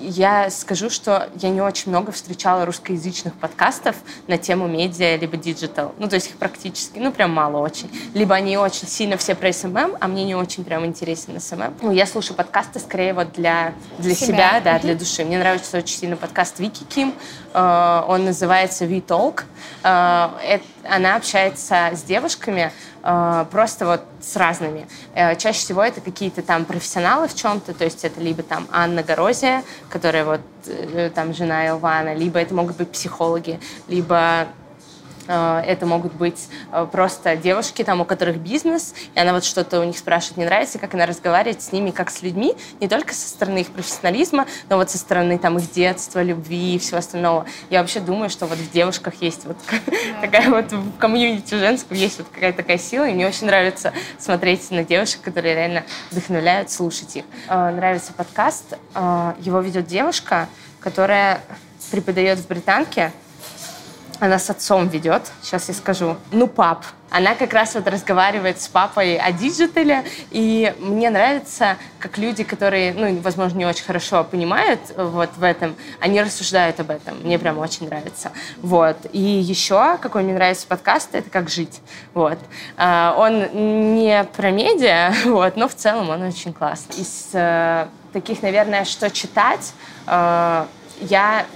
я скажу, что я не очень много встречала русскоязычных подкастов на тему медиа либо digital. Ну, то есть их практически, ну, прям мало очень. Либо они очень сильно все про SMM, а мне не очень прям интересен SMM. Ну, я слушаю подкасты скорее вот для, для себя, себя да, для души. Мне нравится очень сильно подкаст Вики Ким. Э, он называется V-Talk. Э, она общается с девушками, э, просто вот с разными. Чаще всего это какие-то там профессионалы в чем-то, то есть это либо там Анна Горозия, которая вот там жена Илвана, либо это могут быть психологи, либо Э, это могут быть э, просто девушки, там, у которых бизнес, и она вот что-то у них спрашивает, не нравится, как она разговаривает с ними, как с людьми, не только со стороны их профессионализма, но вот со стороны там их детства, любви и всего остального. Я вообще думаю, что вот в девушках есть вот [laughs] такая вот в комьюнити женском есть вот какая-то такая сила, и мне очень нравится смотреть на девушек, которые реально вдохновляют, слушать их. Э, нравится подкаст, его ведет девушка, которая преподает в Британке, она с отцом ведет, сейчас я скажу. Ну, пап. Она как раз вот разговаривает с папой о digital е, и мне нравится, как люди, которые, ну, возможно, не очень хорошо понимают вот в этом, они рассуждают об этом. Мне прям очень нравится. Вот. И еще, какой мне нравится подкаст, это «Как жить». Вот. А, он не про медиа, [laughs] вот, но в целом он очень классный. Из э, таких, наверное, что читать, э, я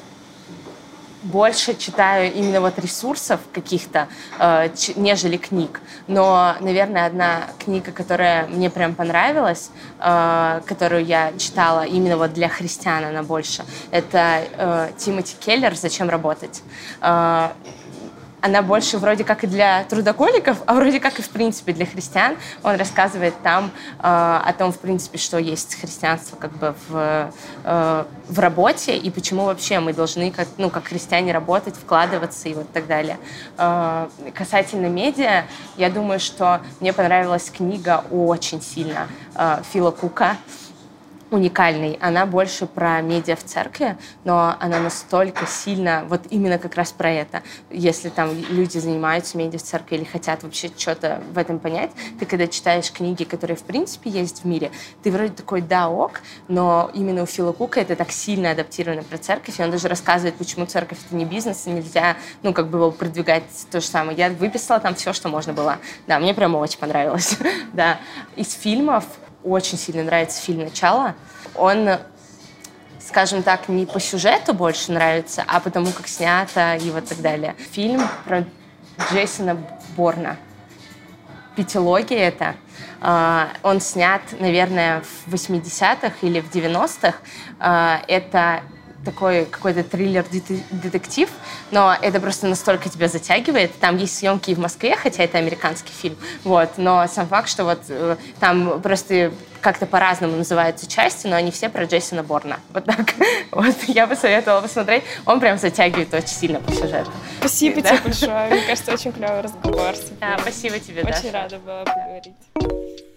больше читаю именно вот ресурсов каких-то, э, нежели книг. Но, наверное, одна книга, которая мне прям понравилась, э, которую я читала именно вот для христиан, она больше, это э, Тимоти Келлер «Зачем работать?». Она больше вроде как и для трудоголиков, а вроде как и в принципе для христиан. Он рассказывает там э, о том, в принципе, что есть христианство как бы в, э, в работе и почему вообще мы должны как, ну, как христиане работать, вкладываться и вот так далее. Э, касательно медиа, я думаю, что мне понравилась книга очень сильно э, Фила Кука уникальной. Она больше про медиа в церкви, но она настолько сильно, вот именно как раз про это. Если там люди занимаются медиа в церкви или хотят вообще что-то в этом понять, ты когда читаешь книги, которые в принципе есть в мире, ты вроде такой, да, ок, но именно у Фила Кука это так сильно адаптировано про церковь, и он даже рассказывает, почему церковь это не бизнес, и нельзя, ну, как бы его продвигать то же самое. Я выписала там все, что можно было. Да, мне прямо очень понравилось. [laughs] да. Из фильмов очень сильно нравится фильм «Начало». Он, скажем так, не по сюжету больше нравится, а потому как снято и вот так далее. Фильм про Джейсона Борна. Пятилогия это. А, он снят, наверное, в 80-х или в 90-х. А, это такой какой-то триллер-детектив, но это просто настолько тебя затягивает. Там есть съемки и в Москве, хотя это американский фильм, вот, но сам факт, что вот э, там просто как-то по-разному называются части, но они все про Джейсона Борна. Вот так. [laughs] Вот я бы советовала посмотреть. Он прям затягивает очень сильно по сюжету. Спасибо да. тебе [laughs] большое. Мне кажется, очень клевый разговор. Да, спасибо тебе, Очень рада была поговорить.